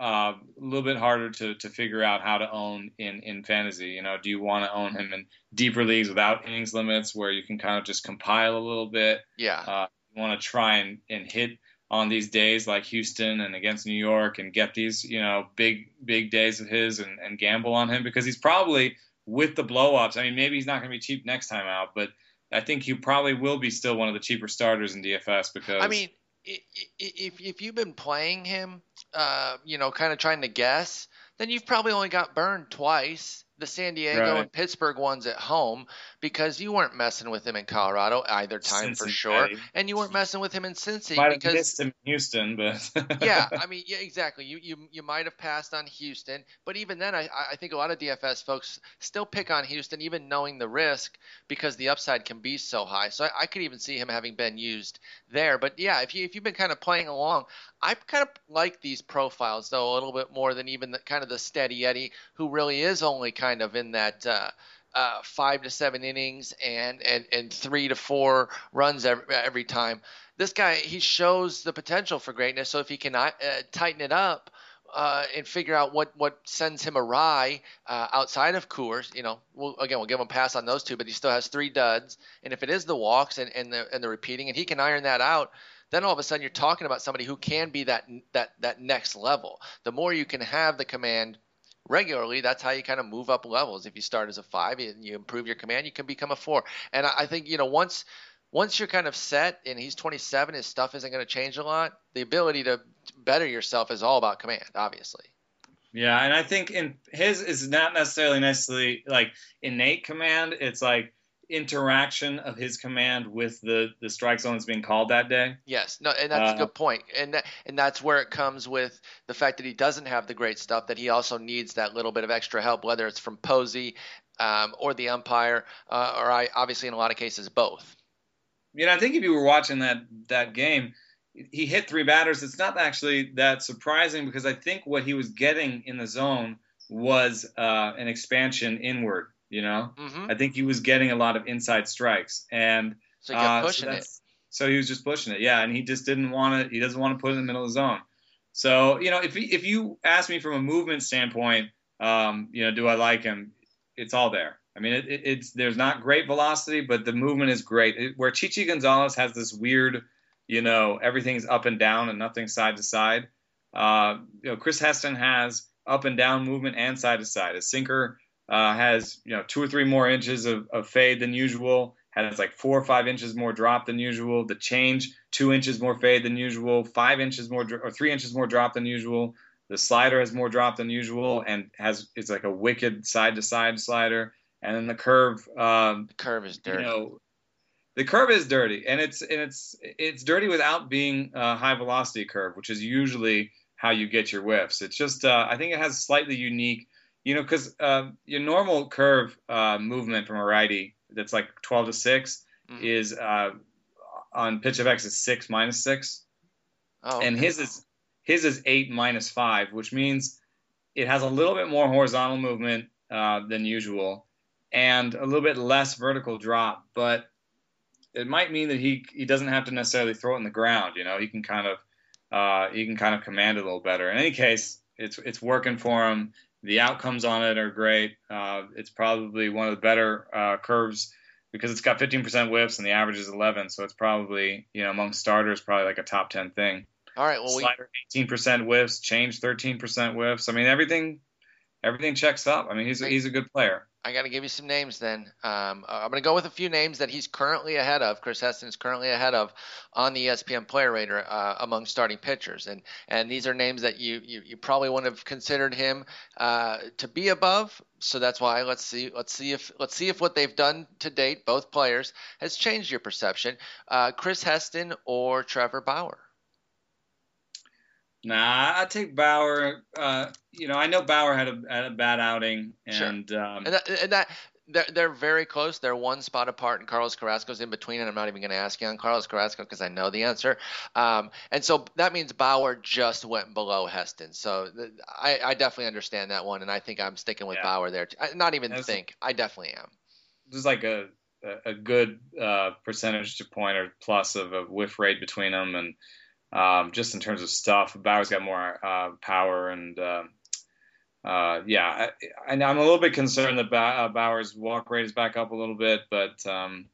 uh, a little bit harder to, to figure out how to own in, in fantasy. You know, do you want to own him in deeper leagues without innings limits where you can kind of just compile a little bit? Yeah. Uh, you want to try and, and hit on these days like Houston and against New York and get these, you know, big, big days of his and, and gamble on him because he's probably with the blowups. I mean, maybe he's not going to be cheap next time out, but I think he probably will be still one of the cheaper starters in DFS because. I mean, if if you've been playing him, uh, you know, kind of trying to guess, then you've probably only got burned twice the San Diego right. and Pittsburgh ones at home because you weren't messing with him in Colorado either time Cincinnati. for sure, and you weren't messing with him in Cincy might because have missed him in Houston, but yeah, I mean, yeah, exactly. You you you might have passed on Houston, but even then, I I think a lot of DFS folks still pick on Houston, even knowing the risk because the upside can be so high. So I, I could even see him having been used there. But yeah, if you if you've been kind of playing along, I kind of like these profiles though a little bit more than even the kind of the steady Eddie who really is only kind of in that uh, uh, five to seven innings and, and and three to four runs every, every time. This guy he shows the potential for greatness. So if he can uh, tighten it up. uh, and figure out what, what sends him awry uh, outside of Coors. You know, we'll, again, we'll give him a pass on those two, but he still has three duds. And if it is the walks and, and the and the repeating, and he can iron that out, then all of a sudden you're talking about somebody who can be that that that next level. The more you can have the command regularly, that's how you kind of move up levels. If you start as a five and you improve your command, you can become a four. And I think you know once once you're kind of set and he's 27, his stuff isn't going to change a lot. The ability to better yourself is all about command, obviously. Yeah, and I think in his is not necessarily necessarily like innate command. It's like interaction of his command with the the strike zone that's being called that day. Yes, no, and that's uh, a good point, and that, and that's where it comes with the fact that he doesn't have the great stuff. That he also needs that little bit of extra help, whether it's from Posey um, or the umpire, uh, or I obviously in a lot of cases both. You know, I think if you were watching that that game, he hit three batters. It's not actually that surprising because I think what he was getting in the zone was uh, an expansion inward. You know, mm-hmm. I think he was getting a lot of inside strikes, and so he kept uh, pushing so it. So he was just pushing it, yeah, and he just didn't want to. He doesn't want to put it in the middle of the zone. So you know, if if you ask me from a movement standpoint, um, you know, do I like him? It's all there. I mean, it, it, it's there's not great velocity, but the movement is great. It, where Chichi Gonzalez has this weird, you know, everything's up and down and nothing side to side. Uh, you know, Chris Heston has up and down movement and side to side. His sinker uh, has you know two or three more inches of, of fade than usual. Has like four or five inches more drop than usual. The change two inches more fade than usual. Five inches more or three inches more drop than usual. The slider has more drop than usual and has it's like a wicked side to side slider. And then the curve. Um, the curve is dirty. You know, the curve is dirty, and it's and it's it's dirty without being a high velocity curve, which is usually how you get your whiffs. It's just uh, I think it has slightly unique you know, because uh, your normal curve uh, movement from a righty that's like 12 to 6 mm-hmm. is uh, on pitch of X is 6 minus 6. Oh, okay. And his is his is 8 minus 5, which means it has a little bit more horizontal movement uh, than usual and a little bit less vertical drop, but it might mean that he he doesn't have to necessarily throw it in the ground. You know, he can kind of uh, he can kind of command it a little better. In any case, it's it's working for him. The outcomes on it are great. Uh, it's probably one of the better uh, curves because it's got 15% whiffs and the average is 11. So it's probably, you know, among starters, probably like a top 10 thing. All right. Well, Slider, we... 18% whiffs, change 13% whiffs. I mean, everything, everything checks up. I mean, he's a, he's a good player. I got to give you some names then. Um, uh, I'm going to go with a few names that he's currently ahead of. Chris Heston is currently ahead of on the ESPN Player Rater uh, among starting pitchers, and and these are names that you you, you probably wouldn't have considered him uh, to be above. So that's why let's see let's see if let's see if what they've done to date, both players, has changed your perception. Uh, Chris Heston or Trevor Bauer. Nah, I take Bauer. Uh, you know, I know Bauer had a, had a bad outing, and sure. um, and, that, and that they're, they're very close. They're one spot apart, and Carlos Carrasco's in between. And I'm not even going to ask you on Carlos Carrasco because I know the answer. Um, and so that means Bauer just went below Heston. So th- I, I, definitely understand that one, and I think I'm sticking with yeah. Bauer there. I, not even That's, think. I definitely am. There's like a a good uh, percentage to point or plus of a whiff rate between them, and um, just in terms of stuff. Bauer's got more uh, power and. Uh, uh, yeah, I, am a little bit concerned that uh, Bauer's walk rate is back up a little bit, but um,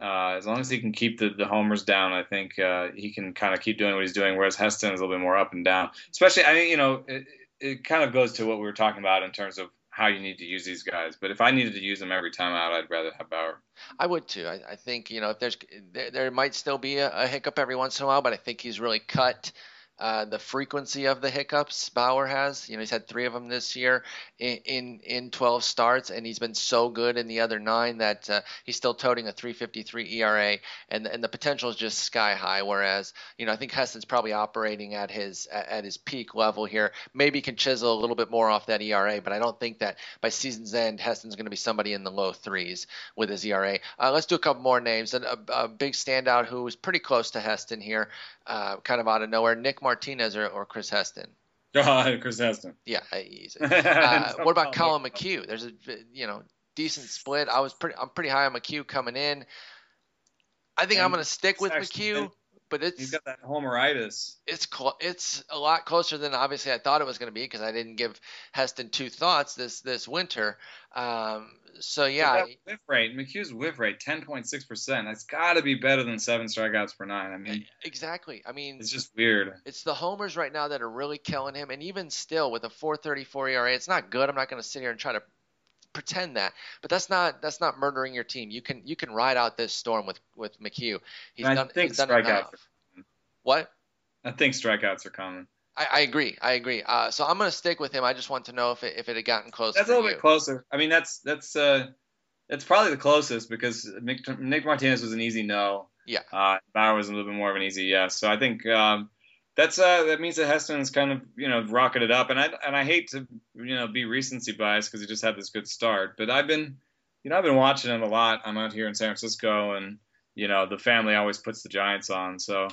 uh, as long as he can keep the, the homers down, I think uh, he can kind of keep doing what he's doing. Whereas Heston is a little bit more up and down. Especially, I mean, you know, it, it kind of goes to what we were talking about in terms of how you need to use these guys. But if I needed to use them every time out, I'd rather have Bauer. I would too. I, I think you know if there's there, there might still be a, a, hiccup every once in a while, but I think he's really cut uh, the frequency of the hiccups Bauer has. You know, he's had three of them this year in in, in 12 starts, and he's been so good in the other nine that uh, he's still toting a 3.53 ERA, and and the potential is just sky high. Whereas, you know, I think Heston's probably operating at his at his peak level here. Maybe can chisel a little bit more off that ERA, but I don't think that by season's end Heston's going to be somebody in the low threes with his ERA. Uh, let's do a couple more names. And a, a big standout who was pretty close to Heston here, uh, kind of out of nowhere, Nick Martinez or, or Chris Heston? Oh, Chris Heston. Yeah, easy. Uh, what about Collin McHugh? There's a you know decent split. I was pretty I'm pretty high on McHugh coming in. I think and I'm going to stick with McHugh. But it's he's got that homeritis. It's cl- it's a lot closer than obviously I thought it was going to be because I didn't give Heston two thoughts this this winter. Um, so yeah, whiff rate McHugh's whiff rate ten point six percent. That's got to be better than seven strikeouts per nine. I mean, exactly. I mean, it's just weird. It's the homers right now that are really killing him, and even still with a 4.34 ERA, it's not good. I'm not going to sit here and try to pretend that, but that's not that's not murdering your team. You can you can ride out this storm with with McHugh. He's I done. Think he's done strikeouts enough. What? I think strikeouts are common. I, I agree. I agree. Uh, so I'm going to stick with him. I just want to know if it, if it had gotten close. That's a little you. bit closer. I mean, that's that's uh, that's probably the closest because Nick, Nick Martinez was an easy no. Yeah. Uh, Bauer was a little bit more of an easy yes. So I think um, that's uh, that means that Heston's kind of you know rocketed up, and I and I hate to you know be recency biased because he just had this good start, but I've been you know I've been watching him a lot. I'm out here in San Francisco, and you know the family always puts the Giants on, so.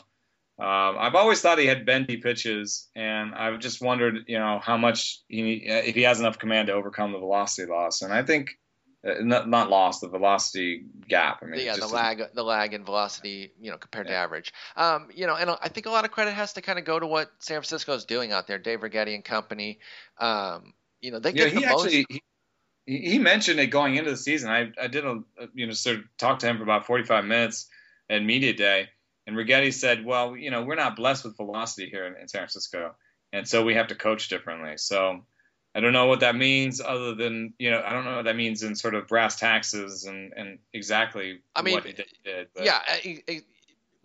Um, I've always thought he had bendy pitches, and I've just wondered, you know, how much he if he has enough command to overcome the velocity loss. And I think not, not loss, the velocity gap. I mean, yeah, the lag, the lag in velocity, you know, compared to average. Um, you know, and I think a lot of credit has to kind of go to what San Francisco is doing out there, Dave Righetti and company. Um, you know, they Yeah, get the he most. actually he, he mentioned it going into the season. I I did a you know sort of talk to him for about 45 minutes at media day, and Righetti said, well, you know, we're not blessed with velocity here in, in San Francisco, and so we have to coach differently. So. I don't know what that means, other than you know, I don't know what that means in sort of brass taxes and, and exactly I mean, what he did. but- yeah,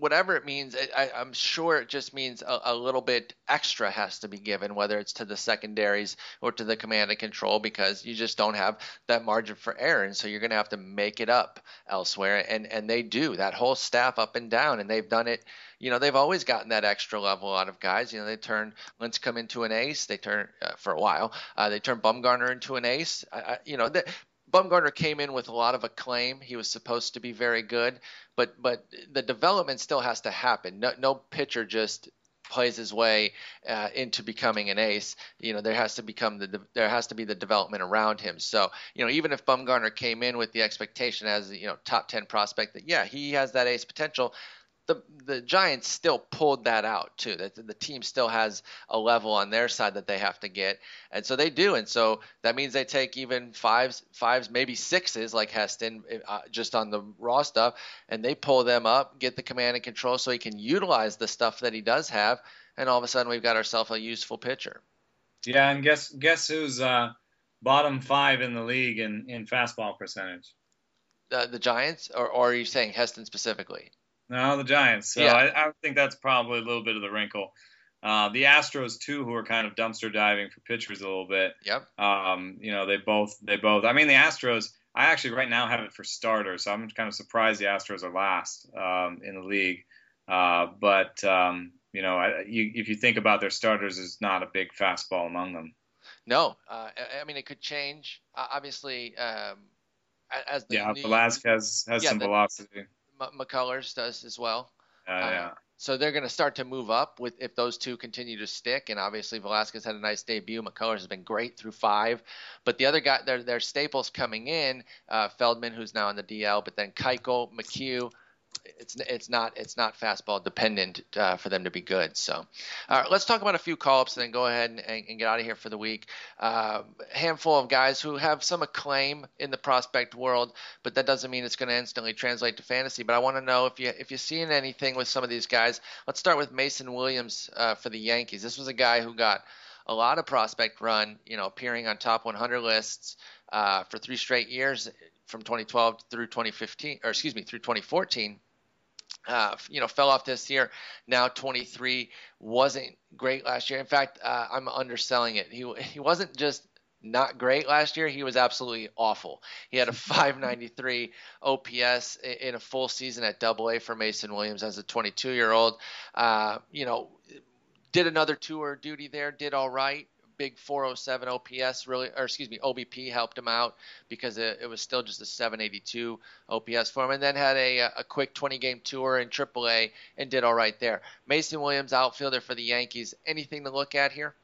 whatever it means, I, I'm sure it just means a, a little bit extra has to be given, whether it's to the secondaries or to the command and control, because you just don't have that margin for error, and so you're going to have to make it up elsewhere, and and they do that whole staff up and down, and they've done it. You know, they've always gotten that extra level out of guys. You know, they turn Lincecum into an ace. They turn uh, for a while. Uh, they turn Bumgarner into an ace. You know, the, Bumgarner came in with a lot of acclaim. He was supposed to be very good, but but the development still has to happen. No, no pitcher just plays his way uh, into becoming an ace. You know, there has to become the there has to be the development around him. So you know, even if Bumgarner came in with the expectation as you know top ten prospect that yeah he has that ace potential. The, the Giants still pulled that out too. That the team still has a level on their side that they have to get, and so they do. And so that means they take even fives, fives, maybe sixes like Heston, uh, just on the raw stuff, and they pull them up, get the command and control, so he can utilize the stuff that he does have, and all of a sudden we've got ourselves a useful pitcher. Yeah, and guess guess who's uh, bottom five in the league in, in fastball percentage? Uh, the Giants, or, or are you saying Heston specifically? No, the Giants. So Yeah. I, I think that's probably a little bit of the wrinkle. Uh, the Astros too, who are kind of dumpster diving for pitchers a little bit. Yep. Um, you know, they both they both. I mean, the Astros. I actually right now have it for starters, so I'm kind of surprised the Astros are last um, in the league. Uh, but um, you know, I, you, if you think about their starters, there's not a big fastball among them. No, uh, I, I mean it could change. Uh, obviously, um, as the Yeah, new, Velasquez has Yeah, some the- velocity. McCullers does as well. Uh, yeah. So they're going to start to move up with if those two continue to stick. And obviously Velasquez had a nice debut. McCullers has been great through five. But the other guy, their their staples coming in, uh, Feldman, who's now on the DL, but then Keuchel, McHugh. It's it's not it's not fastball dependent uh, for them to be good. So, all right, let's talk about a few call-ups and then go ahead and, and, and get out of here for the week. Uh, handful of guys who have some acclaim in the prospect world, but that doesn't mean it's going to instantly translate to fantasy. But I want to know if you if you're seeing anything with some of these guys. Let's start with Mason Williams uh, for the Yankees. This was a guy who got a lot of prospect run, you know, appearing on top 100 lists uh, for three straight years from 2012 through 2015, or excuse me, through 2014. Uh, you know, fell off this year. Now 23 wasn't great last year. In fact, uh, I'm underselling it. He he wasn't just not great last year. He was absolutely awful. He had a 593 OPS in a full season at Double A for Mason Williams as a 22 year old. Uh, you know, did another tour duty there. Did all right. Big 407 OPS really, or excuse me, OBP helped him out because it, it was still just a 782 OPS for him, and then had a a quick 20 game tour in AAA and did all right there. Mason Williams, outfielder for the Yankees. Anything to look at here?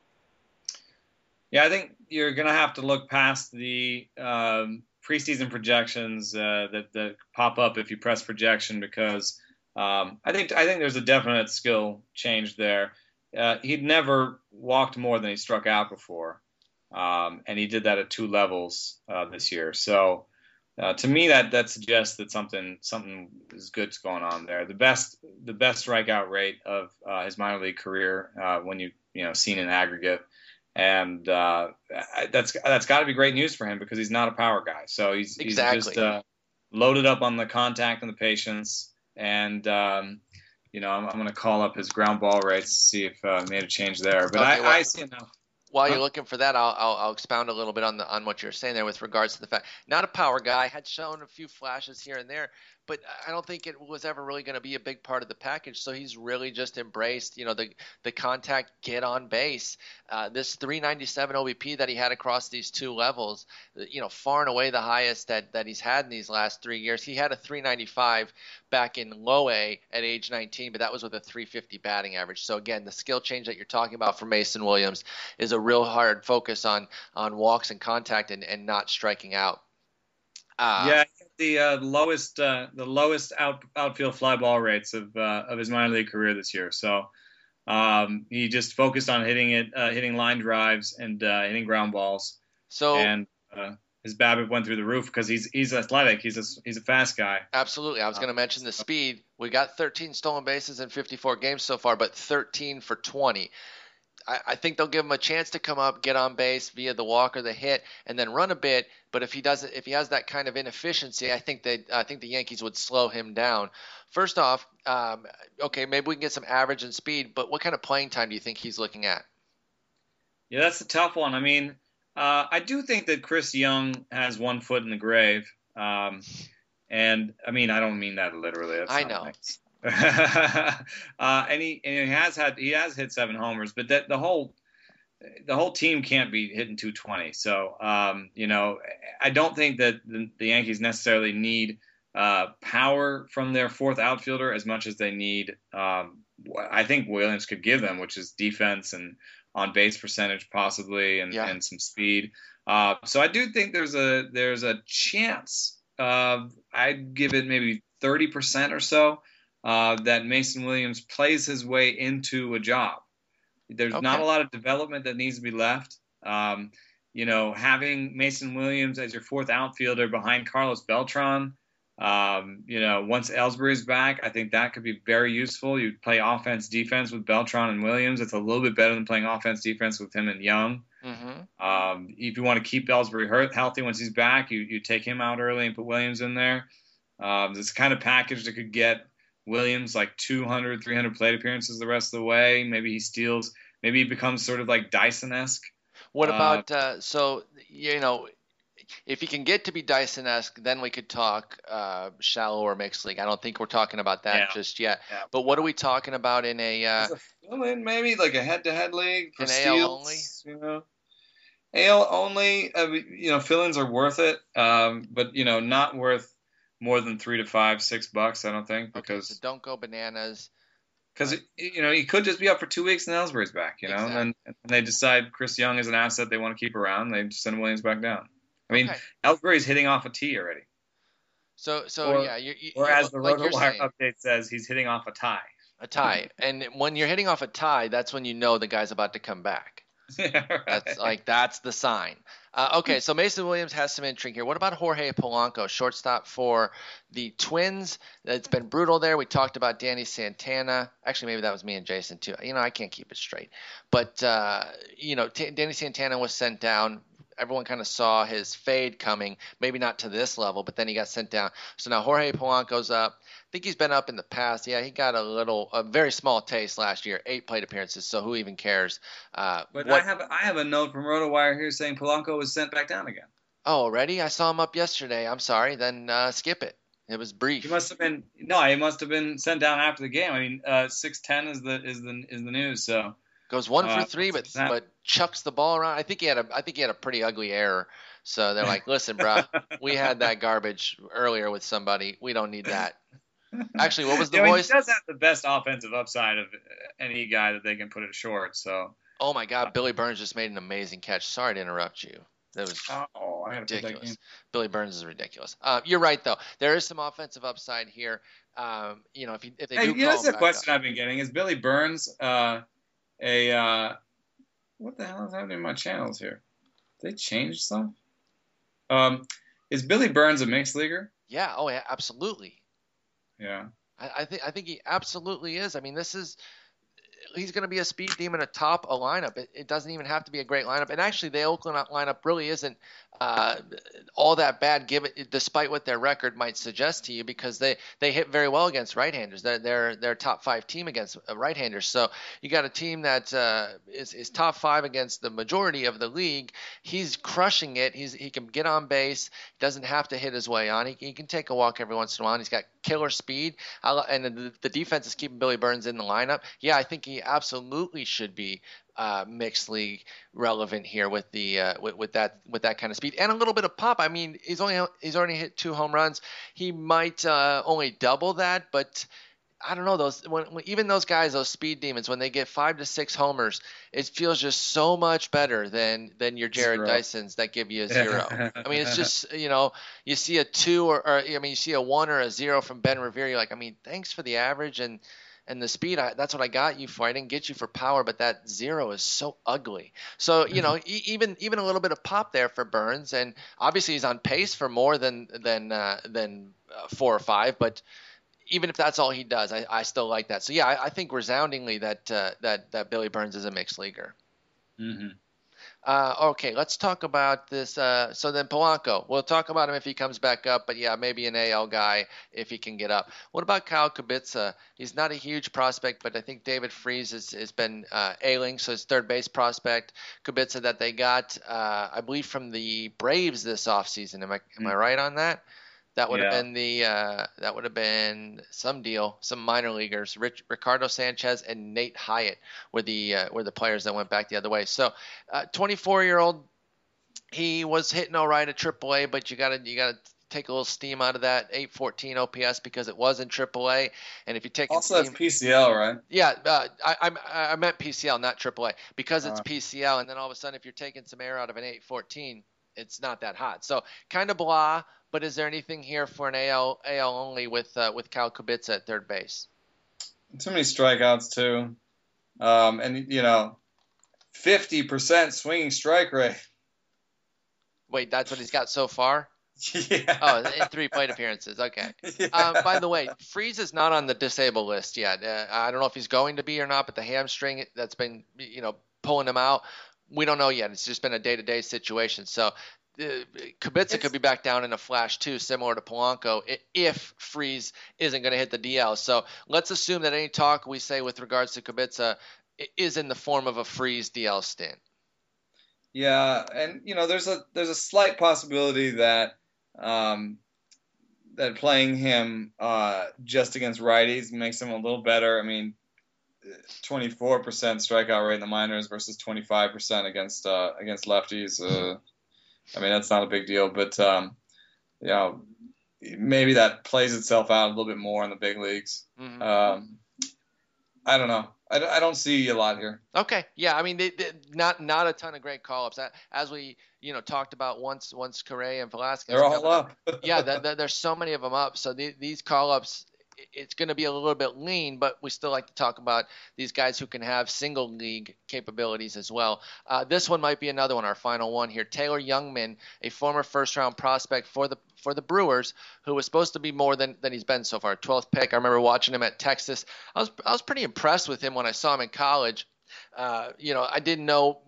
Yeah, I think you're going to have to look past the um, preseason projections uh, that, that pop up if you press projection because um, I think I think there's a definite skill change there. Uh, he'd never walked more than he struck out before, um, and he did that at two levels uh, this year. So uh, to me, that that suggests that something something is good's going on there. The best the best strikeout rate of uh, his minor league career uh, when you you know seen in aggregate, and uh, that's that's got to be great news for him because he's not a power guy. So he's exactly. he's just uh, loaded up on the contact and the patience and um, you know, I'm, I'm going to call up his ground ball rights to see if uh, made a change there. But Okay, I, well- I see enough. While Huh? you're looking for that, I'll, I'll, I'll expound a little bit on the on what you're saying there with regards to the fact not a power guy had shown a few flashes here and there, but I don't think it was ever really going to be a big part of the package. So he's really just embraced, you know, the the contact, get on base. Uh, this 397 OBP that he had across these two levels, you know, far and away the highest that that he's had in these last three years. He had a 395 back in low A at age 19, but that was with a 350 batting average. So again, the skill change that you're talking about for Mason Williams is a real hard focus on on walks and contact and, and not striking out. Uh, yeah, the uh, lowest uh, the lowest out, outfield fly ball rates of uh, of his minor league career this year. So um, he just focused on hitting it, uh, hitting line drives and uh, hitting ground balls, So and uh, his BABIP went through the roof because he's he's athletic. He's a he's a fast guy. absolutely, I was going to mention the speed. We got 13 stolen bases in 54 games so far, but 13 for 20. I, I think they'll give him a chance to come up, get on base via the walk or the hit, and then run a bit. But if he doesn't, if he has that kind of inefficiency, I think they, I think the Yankees would slow him down. First off, um, okay, maybe we can get some average and speed, but what kind of playing time do you think he's looking at? Yeah, that's a tough one. I mean, uh, I do think that Chris Young has one foot in the grave. Um, and I mean, I don't mean that literally. That's I know. nice. uh, and he and he has had he has hit seven homers, but that the whole the whole team can't be hitting 220. So um, you know, I don't think that the, the Yankees necessarily need uh, power from their fourth outfielder as much as they need. Um, what I think Williams could give them, which is defense and on base percentage possibly, and, Yeah. and some speed. Uh, so I do think there's a there's a chance. I'd give it maybe 30% or so uh, that Mason Williams plays his way into a job. There's not a lot of development that needs to be left. Um, you know, having Mason Williams as your fourth outfielder behind Carlos Beltran, um, you know, once Ellsbury's back, I think that could be very useful. You play offense, defense with Beltran and Williams. It's a little bit better than playing offense, defense with him and Young. Mm-hmm. Um, if you want to keep Ellsbury hurt, healthy once he's back, you, you take him out early and put Williams in there. Um, this kind of package that could get Williams like 200, 300 plate appearances the rest of the way. Maybe he steals. Maybe he becomes sort of like Dyson esque. What Uh, about uh, so you know if he can get to be Dyson-esque, then we could talk uh, shallow or mixed league. I don't think we're talking about that Yeah. just yet. Yeah. But what are we talking about in a? Uh, maybe like a head to head league for An AL steals. You know, AL only. Uh, you know, fill-ins are worth it, um, but you know, not worth more than three to five, six bucks. I don't think okay, because so don't go bananas. because you know he could just be up for two weeks and Ellsbury's back, you know, and then and they decide Chris Young is an asset they want to keep around. They send Williams back down. I mean, Okay. Ellsbury's hitting off a tee already, So so or- yeah, you, you, or as the like you're RotoWire update says, he's hitting off a tie. a tie. And when you're hitting off a tie, that's when you know the guy's about to come back. That's like that's the sign. Uh, okay, so Mason Williams has some intrigue here. What about Jorge Polanco, shortstop for the Twins? It's been brutal there. We talked about Danny Santana. Actually, maybe that was me and Jason too. You know, I can't keep it straight. But uh, you know, T- Danny Santana was sent down. Everyone kind of saw his fade coming. Maybe not to this level, but then he got sent down. So now Jorge Polanco's up. I think he's been up in the past. Yeah, he got a little, a very small taste last year. Eight plate appearances. So who even cares? Uh, But what- I have I have a note from RotoWire here saying Polanco was sent back down again. Oh, already? I saw him up yesterday. I'm sorry. Then uh, skip it. It was brief. He must have been no, he must have been sent down after the game. I mean, uh, six ten is the is the is the news. So Goes one uh, for three, but that? but chucks the ball around. I think he had a I think he had a pretty ugly error. So they're like, listen, bro, we had that garbage earlier with somebody. We don't need that. Actually, what was the Yeah, voice? He does have the best offensive upside of any guy that they can put it short. So Oh my God, Billy Burns just made an amazing catch. Sorry to interrupt you. That was oh, I ridiculous. Billy Burns is ridiculous. Uh, you're right though. There is some offensive upside here. Um, you know, if, he, if they hey, do you know, call that's a him question back I've been getting: Is Billy Burns uh, a uh, what the hell is happening in my channels here? Did they changed stuff? Um, is Billy Burns a mixed leaguer? Yeah. Oh, yeah. Absolutely. Yeah. I, I think I think he absolutely is. I mean, this is he's going to be a speed demon atop a lineup. It, it, doesn't even have to be a great lineup. And actually, the Oakland lineup really isn't uh, all that bad, given despite what their record might suggest to you, because they, they hit very well against right-handers. They're they're they're top five team against uh, right-handers. So you got a team that uh, is is top five against the majority of the league. He's crushing it. He's he can get on base. He doesn't have to hit his way on. He, he can take a walk every once in a while. He's got killer speed. and the, the defense is keeping Billy Burns in the lineup. Yeah, I think he absolutely should be uh, mixed league relevant here with the uh, with, with that with that kind of speed and a little bit of pop. I mean, he's only he's already hit two home runs. He might uh, only double that, but I don't know those when, when, even those guys, those speed demons, when they get five to six homers, it feels just so much better than than your Jarrod zero. Dysons that give you a zero. I mean, it's just you know you see a two or, or I mean you see a one or a zero from Ben Revere. You're like, I mean, thanks for the average and and the speed I, that's what i got you for i didn't get you for power but that zero is so ugly so you know mm-hmm. e- even even a little bit of pop there for burns and obviously he's on pace for more than than uh, than uh, four or five but even if that's all he does i, I still like that so yeah i, I think resoundingly that uh, that that billy burns is a mixed leaguer mm-hmm. Uh, okay, let's talk about this. Uh, so then Polanco, we'll talk about him if he comes back up, but yeah, maybe an AL guy if he can get up. What about Kyle Kubitza? He's not a huge prospect, but I think David Freese has, has been uh, ailing, so his third base prospect. Kubitza that they got, uh, I believe, from the Braves this offseason. Am I, am I hmm. right on that? That would yeah. have been the uh, that would have been some deal. Some minor leaguers, Rich, Ricardo Sanchez and Nate Hyatt were the uh, were the players that went back the other way. So, 24 uh, year old, he was hitting all right at AAA, but you gotta you gotta take a little steam out of that 814 OPS because it was in AAA. And if you take also steam, that's PCL, right? Yeah, uh, I, I, I meant PCL, not AAA, because it's uh. PCL. And then all of a sudden, if you're taking some air out of an 814, it's not that hot. So kind of blah. But is there anything here for an AL AL only with uh, with Cal Kubitza at third base? Too many strikeouts too, um, and you know, fifty percent swinging strike rate. Wait, that's what he's got so far. Yeah. Oh, in three plate appearances. Okay. Yeah. Um, by the way, Freese is not on the disabled list yet. Uh, I don't know if he's going to be or not, but the hamstring that's been, you know, pulling him out, we don't know yet. It's just been a day to day situation. So uh, Kubitza could be back down in a flash too, similar to Polanco, if Freese isn't going to hit the DL. So let's assume that any talk we say with regards to Kubitza is in the form of a Freese DL stint. Yeah, and you know, there's a there's a slight possibility that um, that playing him uh, just against righties makes him a little better. I mean, 24% strikeout rate in the minors versus 25% against uh, against lefties. Uh, I mean, that's not a big deal, but um, you know, maybe that plays itself out a little bit more in the big leagues. Mm-hmm. Um, I don't know. I, I don't see a lot here. Okay, yeah, I mean, they, they, not not a ton of great call ups. As we you know talked about once once Correa and Velasquez. They're all up. yeah, the, the, there's so many of them up. So the, these call ups it's going to be a little bit lean, but we still like to talk about these guys who can have single league capabilities as well. Uh, this one might be another one, our final one here. Taylor Jungmann, a former first round prospect for the for the Brewers, who was supposed to be more than, than he's been so far. 12th pick. I remember watching him at Texas. I was I was pretty impressed with him when I saw him in college. Uh, you know, I didn't know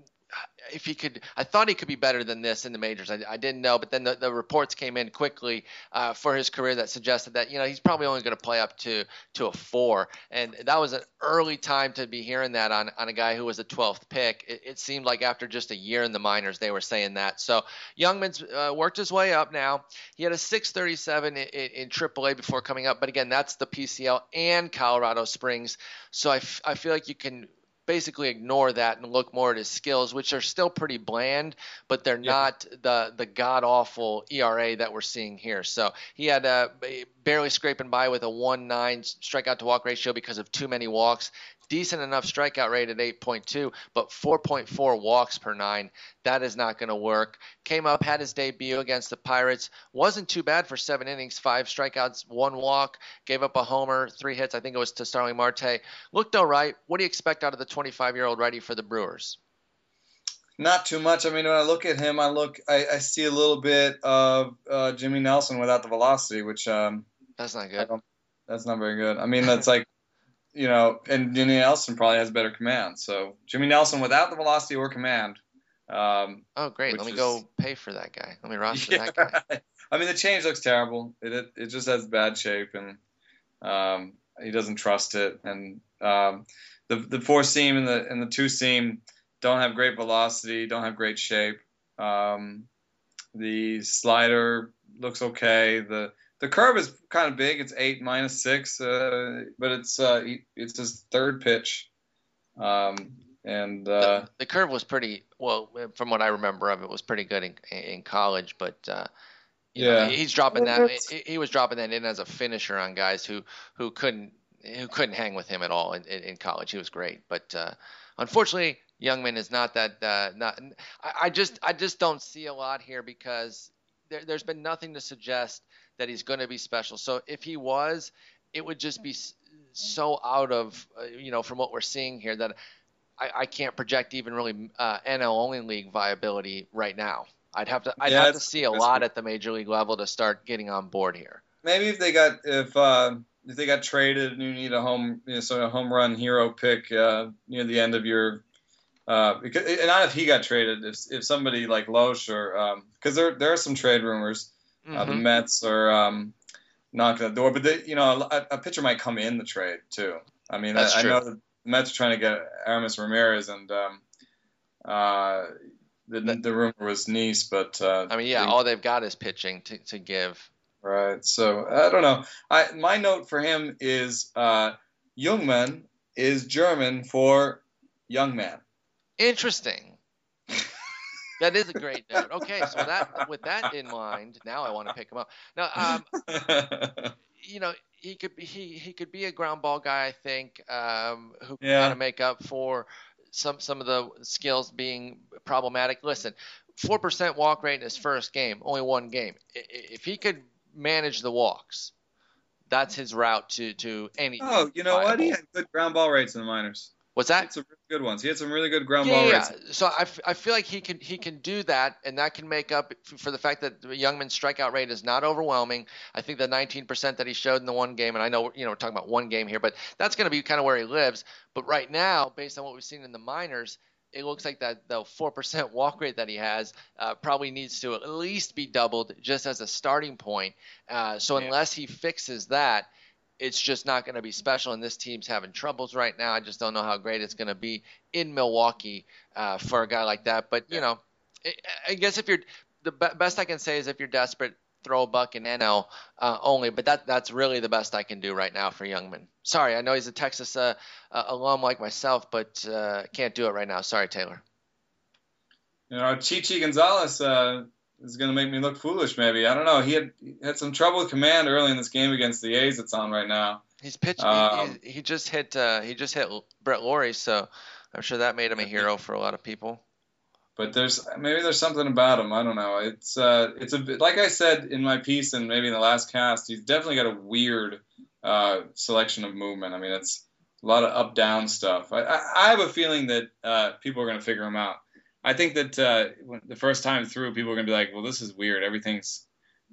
if he could, I thought he could be better than this in the majors. I, I didn't know, but then the, the reports came in quickly uh, for his career that suggested that you know he's probably only going to play up to to a four, and that was an early time to be hearing that on on a guy who was a 12th pick. It, it seemed like after just a year in the minors, they were saying that. So Jungmann's uh, worked his way up now. He had a 637 in, in, AAA before coming up, but again, that's the PCL and Colorado Springs. So I, f- I feel like you can basically ignore that and look more at his skills, which are still pretty bland, but they're yeah. not the the god awful ERA that we're seeing here. So he had a barely scraping by with a 1-9 strikeout to walk ratio because of too many walks. Decent enough strikeout rate at 8.2, but 4.4 walks per nine. That is not going to work. Came up, had his debut against the Pirates. Wasn't too bad for seven innings, five strikeouts, one walk. Gave up a homer, three hits. I think it was to Starling Marte. Looked all right. What do you expect out of the 25 year old righty for the Brewers? Not too much. I mean, when I look at him, I look, I, I see a little bit of uh, Jimmy Nelson without the velocity, which um, that's not good. That's not very good. I mean, that's like, you know, and Jimmy Nelson probably has better command. So Jimmy Nelson without the velocity or command. Um, oh, great! Let me is, go pay for that guy. Let me roster yeah, that guy. I mean, the change looks terrible. It it, it just has bad shape, and um, he doesn't trust it. And um, the the four seam and the and the two seam don't have great velocity, don't have great shape. Um, the slider looks okay. The the curve is kind of big. It's eight minus six, uh, but it's uh, it's his third pitch, um, and uh, the, the, curve was pretty well. From what I remember of it, was pretty good in, in college. But uh, yeah, know, he's dropping that. He was dropping that in as a finisher on guys who who couldn't who couldn't hang with him at all in, in college. He was great, but uh, unfortunately, Jungmann is not that. Uh, not. I, I just I just don't see a lot here because there, there's been nothing to suggest that he's going to be special. So if he was, it would just be so out of uh, you know from what we're seeing here that I, I can't project even really uh, NL only league viability right now. I'd have to I'd yeah, have to see a lot at the major league level to start getting on board here. Maybe if they got if uh, if they got traded and you need a home you know, so a home run hero pick uh, near the end of your uh, because and not if he got traded, if if somebody like Lohse or because um, there there are some trade rumors. Mm-hmm. Uh, the mm-hmm. Mets are um, knocking at the door, but they, you know a, a, pitcher might come in the trade too. I mean, I, I, know the Mets are trying to get Aramis Ramirez, and um, uh, the the rumor was Niese, but uh, I mean, yeah, they, all they've got is pitching to to give. Right. So I don't know. I my note for him is uh, Jungmann is German for young man. Interesting. That is a great note. Okay, so that with that in mind, now I want to pick him up. Now, um, you know, he could be he he could be a ground ball guy. I think um, who can yeah. kind of make up for some some of the skills being problematic. Listen, four percent walk rate in his first game, only one game. If he could manage the walks, that's his route to to any. Oh, you know viable. what? He had good ground ball rates in the minors. What's that? Some really good ones. He had some really good ground yeah, ball yeah. rates. So I, f- I feel like he can he can do that, and that can make up for the fact that Jungmann's strikeout rate is not overwhelming. I think the 19% that he showed in the one game, and I know you know we're talking about one game here, but that's going to be kind of where he lives. But right now, based on what we've seen in the minors, it looks like that the four percent walk rate that he has uh, probably needs to at least be doubled just as a starting point. Uh, so yeah. unless he fixes that, it's just not going to be special. And this team's having troubles right now. I just don't know how great it's going to be in Milwaukee uh, for a guy like that. But you know, I guess if you're the best I can say is if you're desperate, throw a buck in NL uh, only. But that that's really the best I can do right now for Jungmann. Sorry, I know he's a Texas uh, uh alum like myself, but uh, can't do it right now. Sorry, Taylor. You know, Chi Chi Gonzalez uh, is going to make me look foolish. Maybe I don't know. He had he had some trouble with command early in this game against the A's. It's on right now. He's pitching. Um, he, he, just hit. Uh, he just hit Brett Lawrie, so I'm sure that made him a hero for a lot of people. But there's maybe there's something about him. I don't know. It's uh, it's a bit, like I said in my piece and maybe in the last cast. He's definitely got a weird uh, selection of movement. I mean, it's a lot of up down stuff. I, I, I have a feeling that uh, people are going to figure him out. I think that uh, the first time through, people are gonna be like, "Well, this is weird. Everything's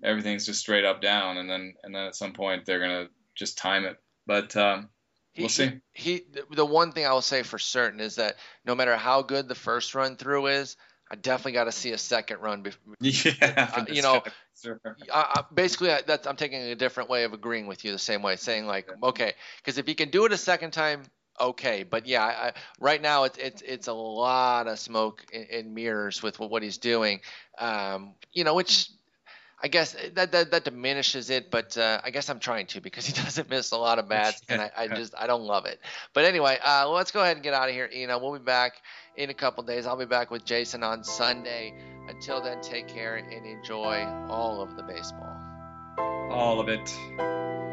everything's just straight up down," and then and then at some point they're gonna just time it. But um, we'll see. He, he, the one thing I will say for certain is that no matter how good the first run through is, I definitely got to see a second run. Before, yeah, uh, you know, sure. I, I, basically I, that's, I'm taking a different way of agreeing with you. The same way, saying like, okay, because if he can do it a second time, okay. But yeah, I, right now it's it's it's a lot of smoke and, mirrors with what he's doing. Um, you know, which I guess that that, that diminishes it, but uh, I guess I'm trying to because he doesn't miss a lot of bats, and I, I just I don't love it. But anyway, uh, let's go ahead and get out of here. You know, we'll be back in a couple days. I'll be back with Jason on Sunday. Until then, take care and enjoy all of the baseball. All of it.